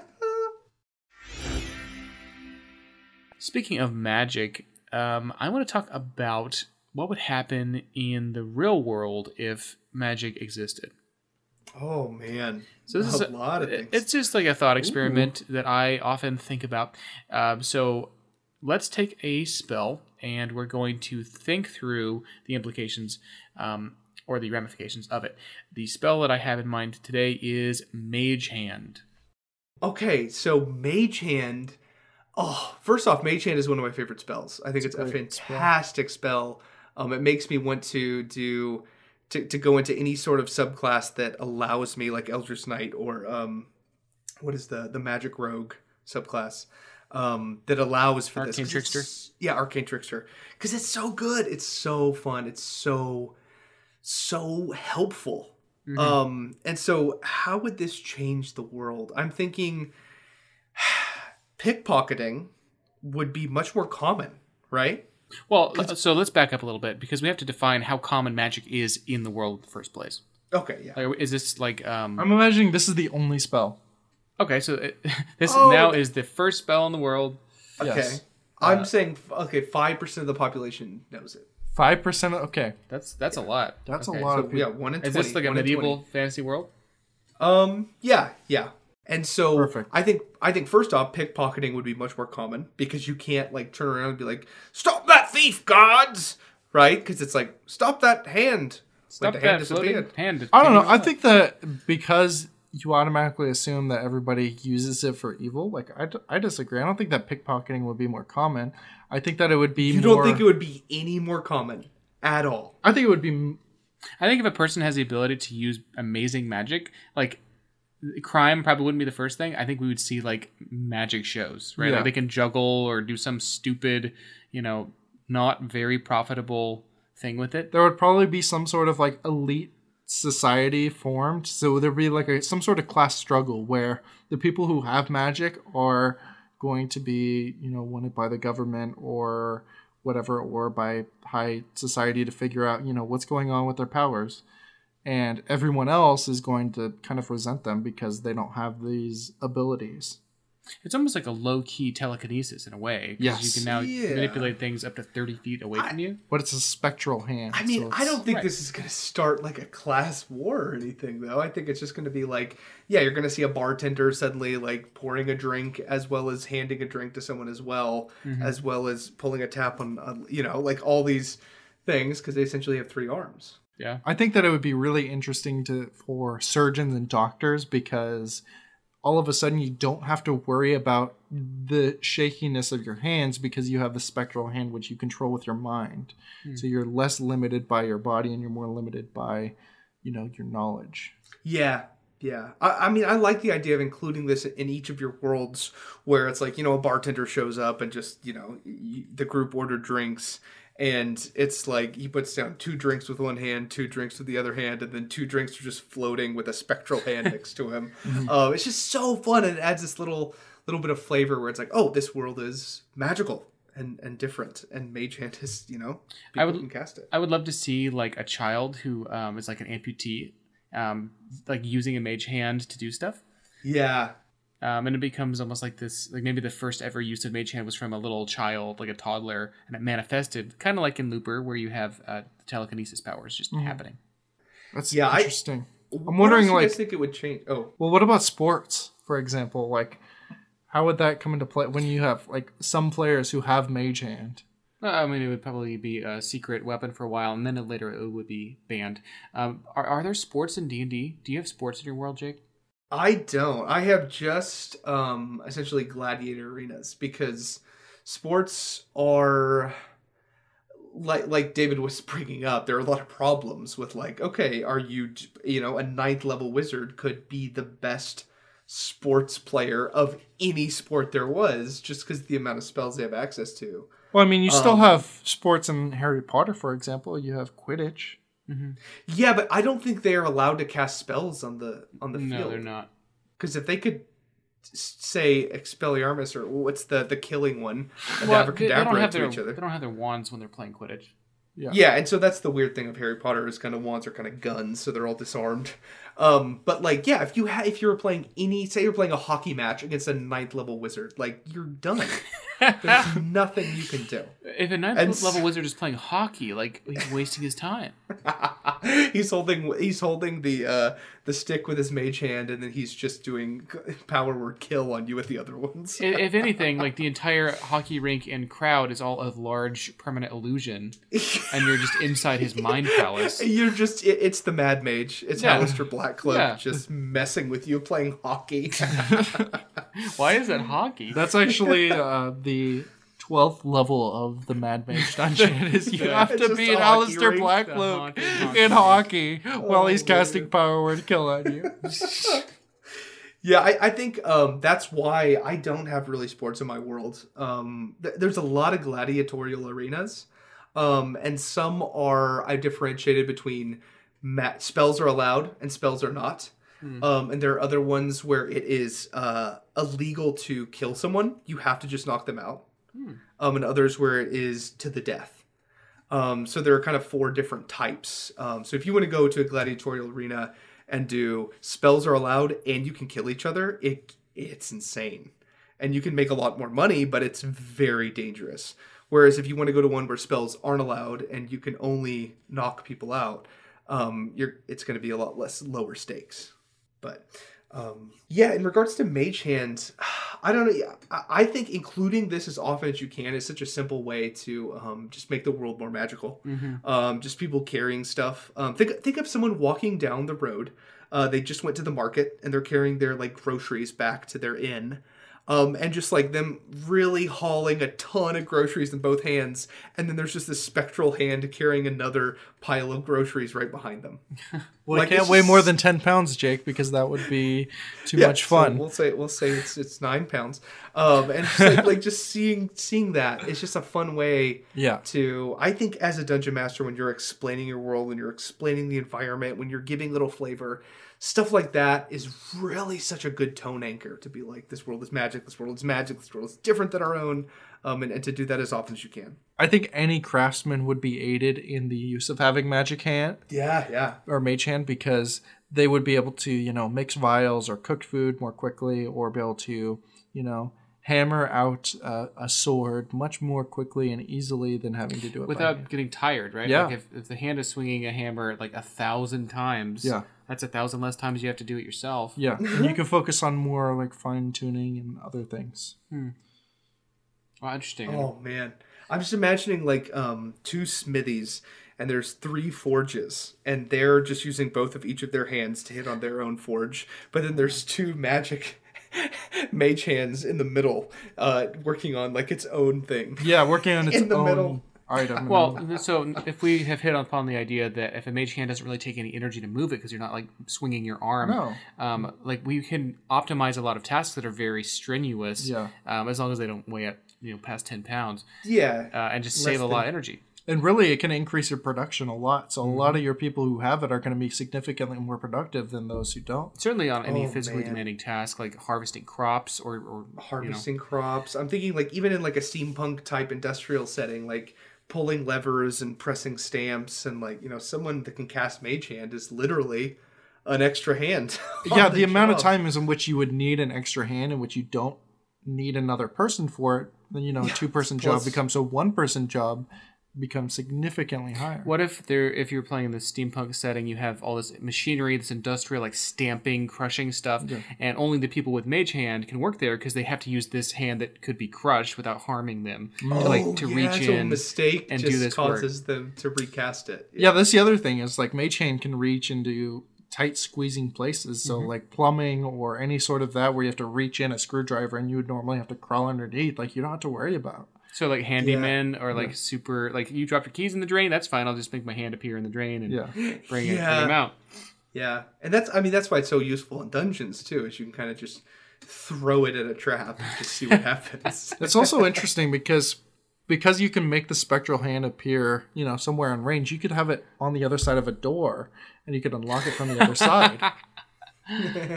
Speaking of magic, um, I want to talk about what would happen in the real world if magic existed. Oh man, So this a is a lot of things. It's just like a thought experiment that I often think about. Um, so let's take a spell and we're going to think through the implications um, or the ramifications of it. The spell that I have in mind today is Mage Hand. Okay, so Mage Hand. Oh, first off, Mage Hand is one of my favorite spells. I think it's, a fantastic spell. Um, it makes me want to do to, to go into any sort of subclass that allows me, like Eldritch Knight or um, what is the the Magic Rogue subclass um, that allows for this. Arcane it's- Trickster? Yeah, Arcane Trickster, because it's so good. It's so fun. It's so so helpful. Um, and so how would this change the world? I'm thinking pickpocketing would be much more common, right? Well, so let's back up a little bit because we have to define how common magic is in the world in the first place. Okay, yeah. Like, is this like um, I'm imagining this is the only spell. okay? So it, this Oh. now is the first spell in the world. Okay. Yes. I'm saying okay, five percent of the population knows it. Five percent. Okay, That's that's a lot. that's Okay, a lot so of people. Yeah, one in 20. Is this like a medieval fantasy world? Um, yeah, yeah. And so Perfect. I think I think first off, pickpocketing would be much more common because you can't like turn around and be like, "Stop that thief, gods!" Right? Because it's like, "Stop that hand." Stop like the hand that floating disappeared. hand. I don't know. I think that because you automatically assume that everybody uses it for evil, like I, d- I disagree. I don't think that pickpocketing would be more common. I think that it would be You more. don't think it would be any more common at all? I think it would be. m- I think if a person has the ability to use amazing magic, like crime probably wouldn't be the first thing. I think we would see like magic shows, right? Yeah. Like they can juggle or do some stupid, you know, not very profitable thing with it. There would probably be some sort of like elite society formed. So there'd be like a some sort of class struggle where the people who have magic are going to be, you know, wanted by the government or whatever, or by high society to figure out, you know, what's going on with their powers. And everyone else is going to kind of resent them because they don't have these abilities. It's almost like a low key telekinesis in a way. Yes. You can now Yeah. manipulate things up to 30 feet away from you. But it's a spectral hand. I mean, so I don't think right. this is going to start like a class war or anything, though. I think it's just going to be like, yeah, you're going to see a bartender suddenly like pouring a drink as well as handing a drink to someone as well, mm-hmm. as well as pulling a tap on, on you know, like all these things because they essentially have three arms. Yeah. I think that it would be really interesting to for surgeons and doctors because all of a sudden you don't have to worry about the shakiness of your hands because you have the spectral hand which you control with your mind. Hmm. So you're less limited by your body and you're more limited by, you know, your knowledge. Yeah, Yeah, I, I mean, I like the idea of including this in each of your worlds, where it's like you know a bartender shows up and just you know the group order drinks, and it's like he puts down two drinks with one hand, two drinks with the other hand, and then two drinks are just floating with a spectral hand next to him. Uh, it's just so fun, and it adds this little little bit of flavor where it's like, oh, this world is magical and and different, and Mage Hand is you know people I would- can cast it. I would love to see like a child who um, is like an amputee, um, like using a mage hand to do stuff. Yeah, Um, and it becomes almost like this, like maybe the first ever use of mage hand was from a little child, like a toddler, and it manifested kind of like in Looper, where you have uh, telekinesis powers just happening. That's Yeah, interesting. I'm wondering, you guys like- think it would change? Oh, Well, what about sports, for example? Like, how would that come into play when you have like some players who have mage hand? Uh, I mean, it would probably be a secret weapon for a while, and then later it would be banned. Um, are, are there sports in D and D? Do you have sports in your world, Jake? I don't. I have just um essentially gladiator arenas because sports are like like David was bringing up. There are a lot of problems with like, okay, are you you know a ninth level wizard could be the best sports player of any sport there was just because the amount of spells they have access to. Well, I mean, you still Um, have sports in Harry Potter, for example. You have Quidditch. Mm-hmm. Yeah, but I don't think they are allowed to cast spells on the on the no, field. No, they're not. Because if they could say Expelliarmus or what's the the killing one, and Well, they, they don't have to their each other. they don't have their wands when they're playing Quidditch. Yeah. Yeah, and so that's the weird thing of Harry Potter is kind of wands are kind of guns, so they're all disarmed. Um, but like, yeah, if you ha- if you were playing any, say you're playing a hockey match against a ninth level wizard, like you're done. There's nothing you can do. If a ninth And level wizard is playing hockey, like he's wasting his time. he's holding he's holding the uh the stick with his mage hand, and then he's just doing power word kill on you with the other ones. if, anything, like the entire hockey rink and crowd is all a large permanent illusion, and you're just inside his mind palace. You're just it, it's the Mad Mage. It's Yeah. Halaster Blackcloak Yeah. just messing with you playing hockey. Why is that hockey? That's actually uh, the twelfth level of the Mad Mage dungeon. Is you have to beat be a Halaster rink. Blackcloak The hockey- in hockey while Oh, he's casting power word kill on you. Yeah, I, I think um, that's why I don't have really sports in my world. Um, th- there's a lot of gladiatorial arenas, um, and some are I've differentiated between ma- spells are allowed and spells are not. Um, and there are other ones where it is uh, illegal to kill someone; you have to just knock them out. Um, and others where it is to the death. Um, so there are kind of four different types. Um, so if you want to go to a gladiatorial arena and do spells are allowed and you can kill each other, it it's insane. And you can make a lot more money, but it's very dangerous. Whereas if you want to go to one where spells aren't allowed and you can only knock people out, um, you're it's going to be a lot less lower stakes. But um, yeah, in regards to Mage Hand, I don't know. yeah, I, I think including this as often as you can is such a simple way to um, just make the world more magical. Um, just people carrying stuff. Um, think think of someone walking down the road. Uh, they just went to the market and they're carrying their like groceries back to their inn. Um, and just like them really hauling a ton of groceries in both hands, and then there's just this spectral hand carrying another pile of groceries right behind them. Well, Like, it can't weigh more than ten pounds, Jake, because that would be too Yeah, much so fun. we'll say we'll say it's it's nine pounds. Um, and just like, like just seeing seeing that, it's just a fun way yeah. to I think as a dungeon master when you're explaining your world, when you're explaining the environment, when you're giving little flavor, stuff like that is really such a good tone anchor to be like this world is magic, this world is magic, this world is different than our own. Um, and, and to do that as often as you can. I think any craftsman would be aided in the use of having magic hand Yeah, yeah. or mage hand because they would be able to, you know, mix vials or cook food more quickly or be able to, you know, hammer out uh, a sword much more quickly and easily than having to do it Without hand. getting tired, right? Yeah. Like if, if the hand is swinging a hammer like a thousand times, Yeah. That's a thousand less times you have to do it yourself. Yeah, and you can focus on more like fine tuning and other things. Wow, interesting. Oh man, I'm just imagining like um two smithies, and there's three forges, and they're just using both of each of their hands to hit on their own forge. But then there's two magic mage hands in the middle, uh, working on like its own thing. Yeah, working on its In the own middle. Item. Well, and- so if we have hit upon the idea that if a mage hand doesn't really take any energy to move it because you're not like swinging your arm, No. um, like we can optimize a lot of tasks that are very strenuous, Yeah. um, as long as they don't weigh up you know past ten pounds, Yeah. uh, and just Less save a than- lot of energy. and really, it can increase your production a lot. So a Mm-hmm. lot of your people who have it are going to be significantly more productive than those who don't. Certainly on any Oh, physically man. demanding task like harvesting crops or, or harvesting crops. I'm thinking like even in like a steampunk type industrial setting, like pulling levers and pressing stamps and like you know someone that can cast mage hand is literally an extra hand. yeah, the, amount of job. times in which you would need an extra hand in which you don't need another person for it, then you know a two person job becomes a one person job becomes significantly higher. What if there, if you're playing in the steampunk setting, you have all this machinery, this industrial like stamping, crushing stuff, and only the people with mage hand can work there because they have to use this hand that could be crushed without harming them to like to Oh, yeah, reach so a in. mistake and just do this work. causes them to recast it. Yeah, that's the other thing is like mage hand can reach into tight squeezing places. So Mm-hmm. like plumbing or any sort of that where you have to reach in a screwdriver and you would normally have to crawl underneath, like you don't have to worry about. So like handyman or like super like you drop your keys in the drain, that's fine. I'll just make my hand appear in the drain and Yeah. bring it bring them out. Yeah, and that's I mean that's why it's so useful in dungeons too, is you can kind of just throw it in a trap and just see what happens. It's also interesting because because you can make the spectral hand appear, you know, somewhere in range, you could have it on the other side of a door and you could unlock it from the other side.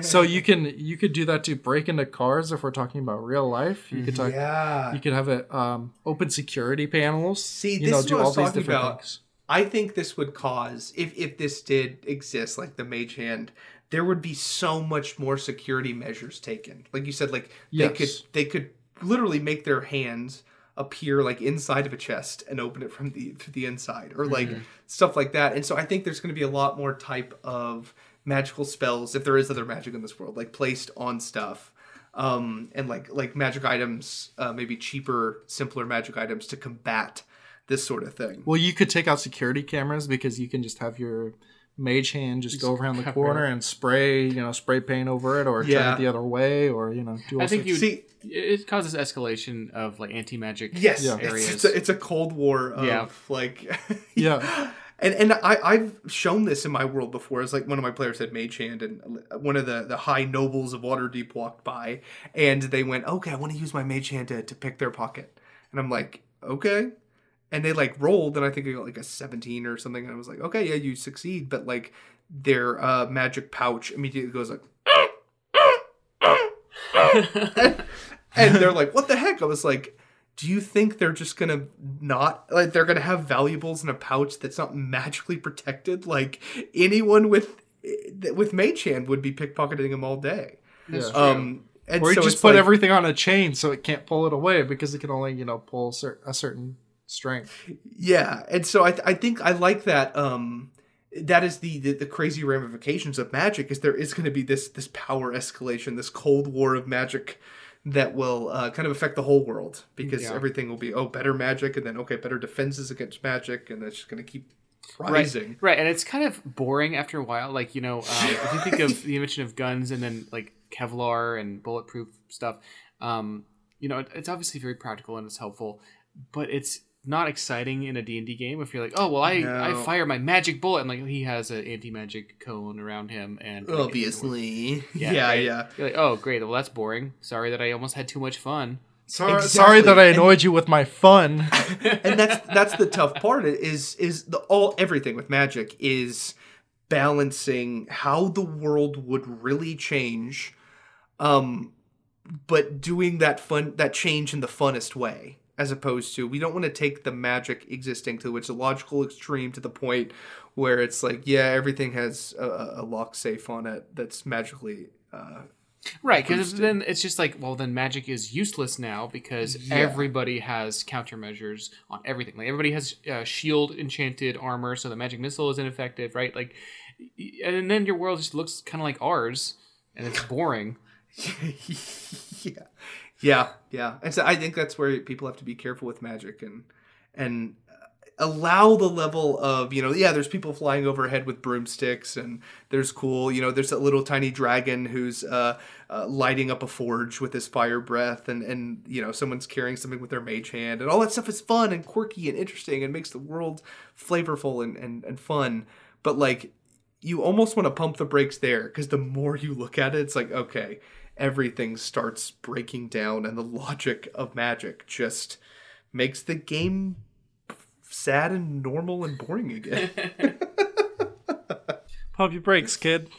so you can you could do that to break into cars if we're talking about real life. You could talk yeah, you could have it um, open security panels. See, this know, is what I was talking different about. things. I think this would cause if if this did exist, like the mage hand, there would be so much more security measures taken. Like you said, like they Yes. could they could literally make their hands appear like inside of a chest and open it from the from the inside, or like stuff like that. And so I think there's going to be a lot more type of magical spells if there is other magic in this world, like placed on stuff. Um, and like like magic items, uh, maybe cheaper, simpler magic items to combat this sort of thing. Well, you could take out security cameras because you can just have your mage hand just, go around the cover corner and spray, you know, spray paint over it, or turn it the other way, or you know, do all I think you See, it causes escalation of like anti magic Yes, Yeah. it's, it's, a, it's a cold war of Yeah. like Yeah. And and I I've shown this in my world before. It's like one of my players had mage hand, and one of the the high nobles of Waterdeep walked by, and they went, "Okay, I want to use my mage hand to to pick their pocket," and I'm like, "Okay." And they like rolled, and I think I got like a 17 or something. And I was like, okay, yeah, you succeed. But like their uh, magic pouch immediately goes like, and they're like, "What the heck?" I was like, "Do you think they're just gonna not like they're gonna have valuables in a pouch that's not magically protected? Like anyone with with mage hand would be pickpocketing them all day." Yeah. Um, and or you so just put like- everything on a chain so it can't pull it away because it can only, you know, pull cer- a certain strength. Yeah, and so I, I think I like that. Um, that is the, the the crazy ramifications of magic. Is there is going to be this this power escalation, this cold war of magic that will uh, kind of affect the whole world because Yeah. everything will be oh better magic and then okay better defenses against magic and that's just going to keep Right, rising. right, and it's kind of boring after a while. Like you know, um, if you think of the invention of guns and then like Kevlar and bulletproof stuff, um, you know, it, it's obviously very practical and it's helpful, but it's not exciting in a D&D game if you're like, oh well, I I fire my magic bullet and like he has an anti magic cone around him and Obviously, yeah, yeah, right? yeah. You're like, oh great, well that's boring. Sorry that I almost had too much fun. Sorry, Exactly. sorry that I annoyed you with my fun. and that's that's the tough part is is the all everything with magic is balancing how the world would really change um but doing that fun that change in the funnest way as opposed to we don't want to take the magic existing to its logical extreme to the point where it's like yeah everything has a, a lock safe on it that's magically uh Right, because then it's just like, well, then magic is useless now because everybody has countermeasures on everything. Like everybody has uh, shield enchanted armor, so the magic missile is ineffective, right? Like, and then your world just looks kind of like ours, and it's boring. yeah yeah yeah. And so i think that's where people have to be careful with magic and and allow the level of you know yeah there's people flying overhead with broomsticks and there's cool you know there's that little tiny dragon who's uh, uh, lighting up a forge with his fire breath and and you know someone's carrying something with their mage hand and all that stuff is fun and quirky and interesting and makes the world flavorful and and, and fun. But like you almost want to pump the brakes there because the more you look at it it's like okay everything starts breaking down and the logic of magic just makes the game sad and normal and boring again. Pump your brakes, kid.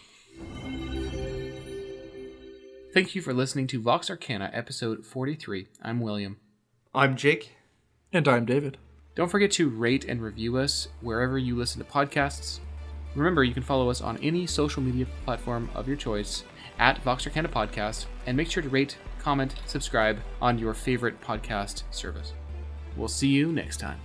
Thank you for listening to Vox Arcana, episode 43. I'm William. I'm Jake. And I'm David. Don't forget to rate and review us wherever you listen to podcasts. Remember, you can follow us on any social media platform of your choice at Vox Arcana Podcast, and make sure to rate, comment, subscribe on your favorite podcast service. We'll see you next time.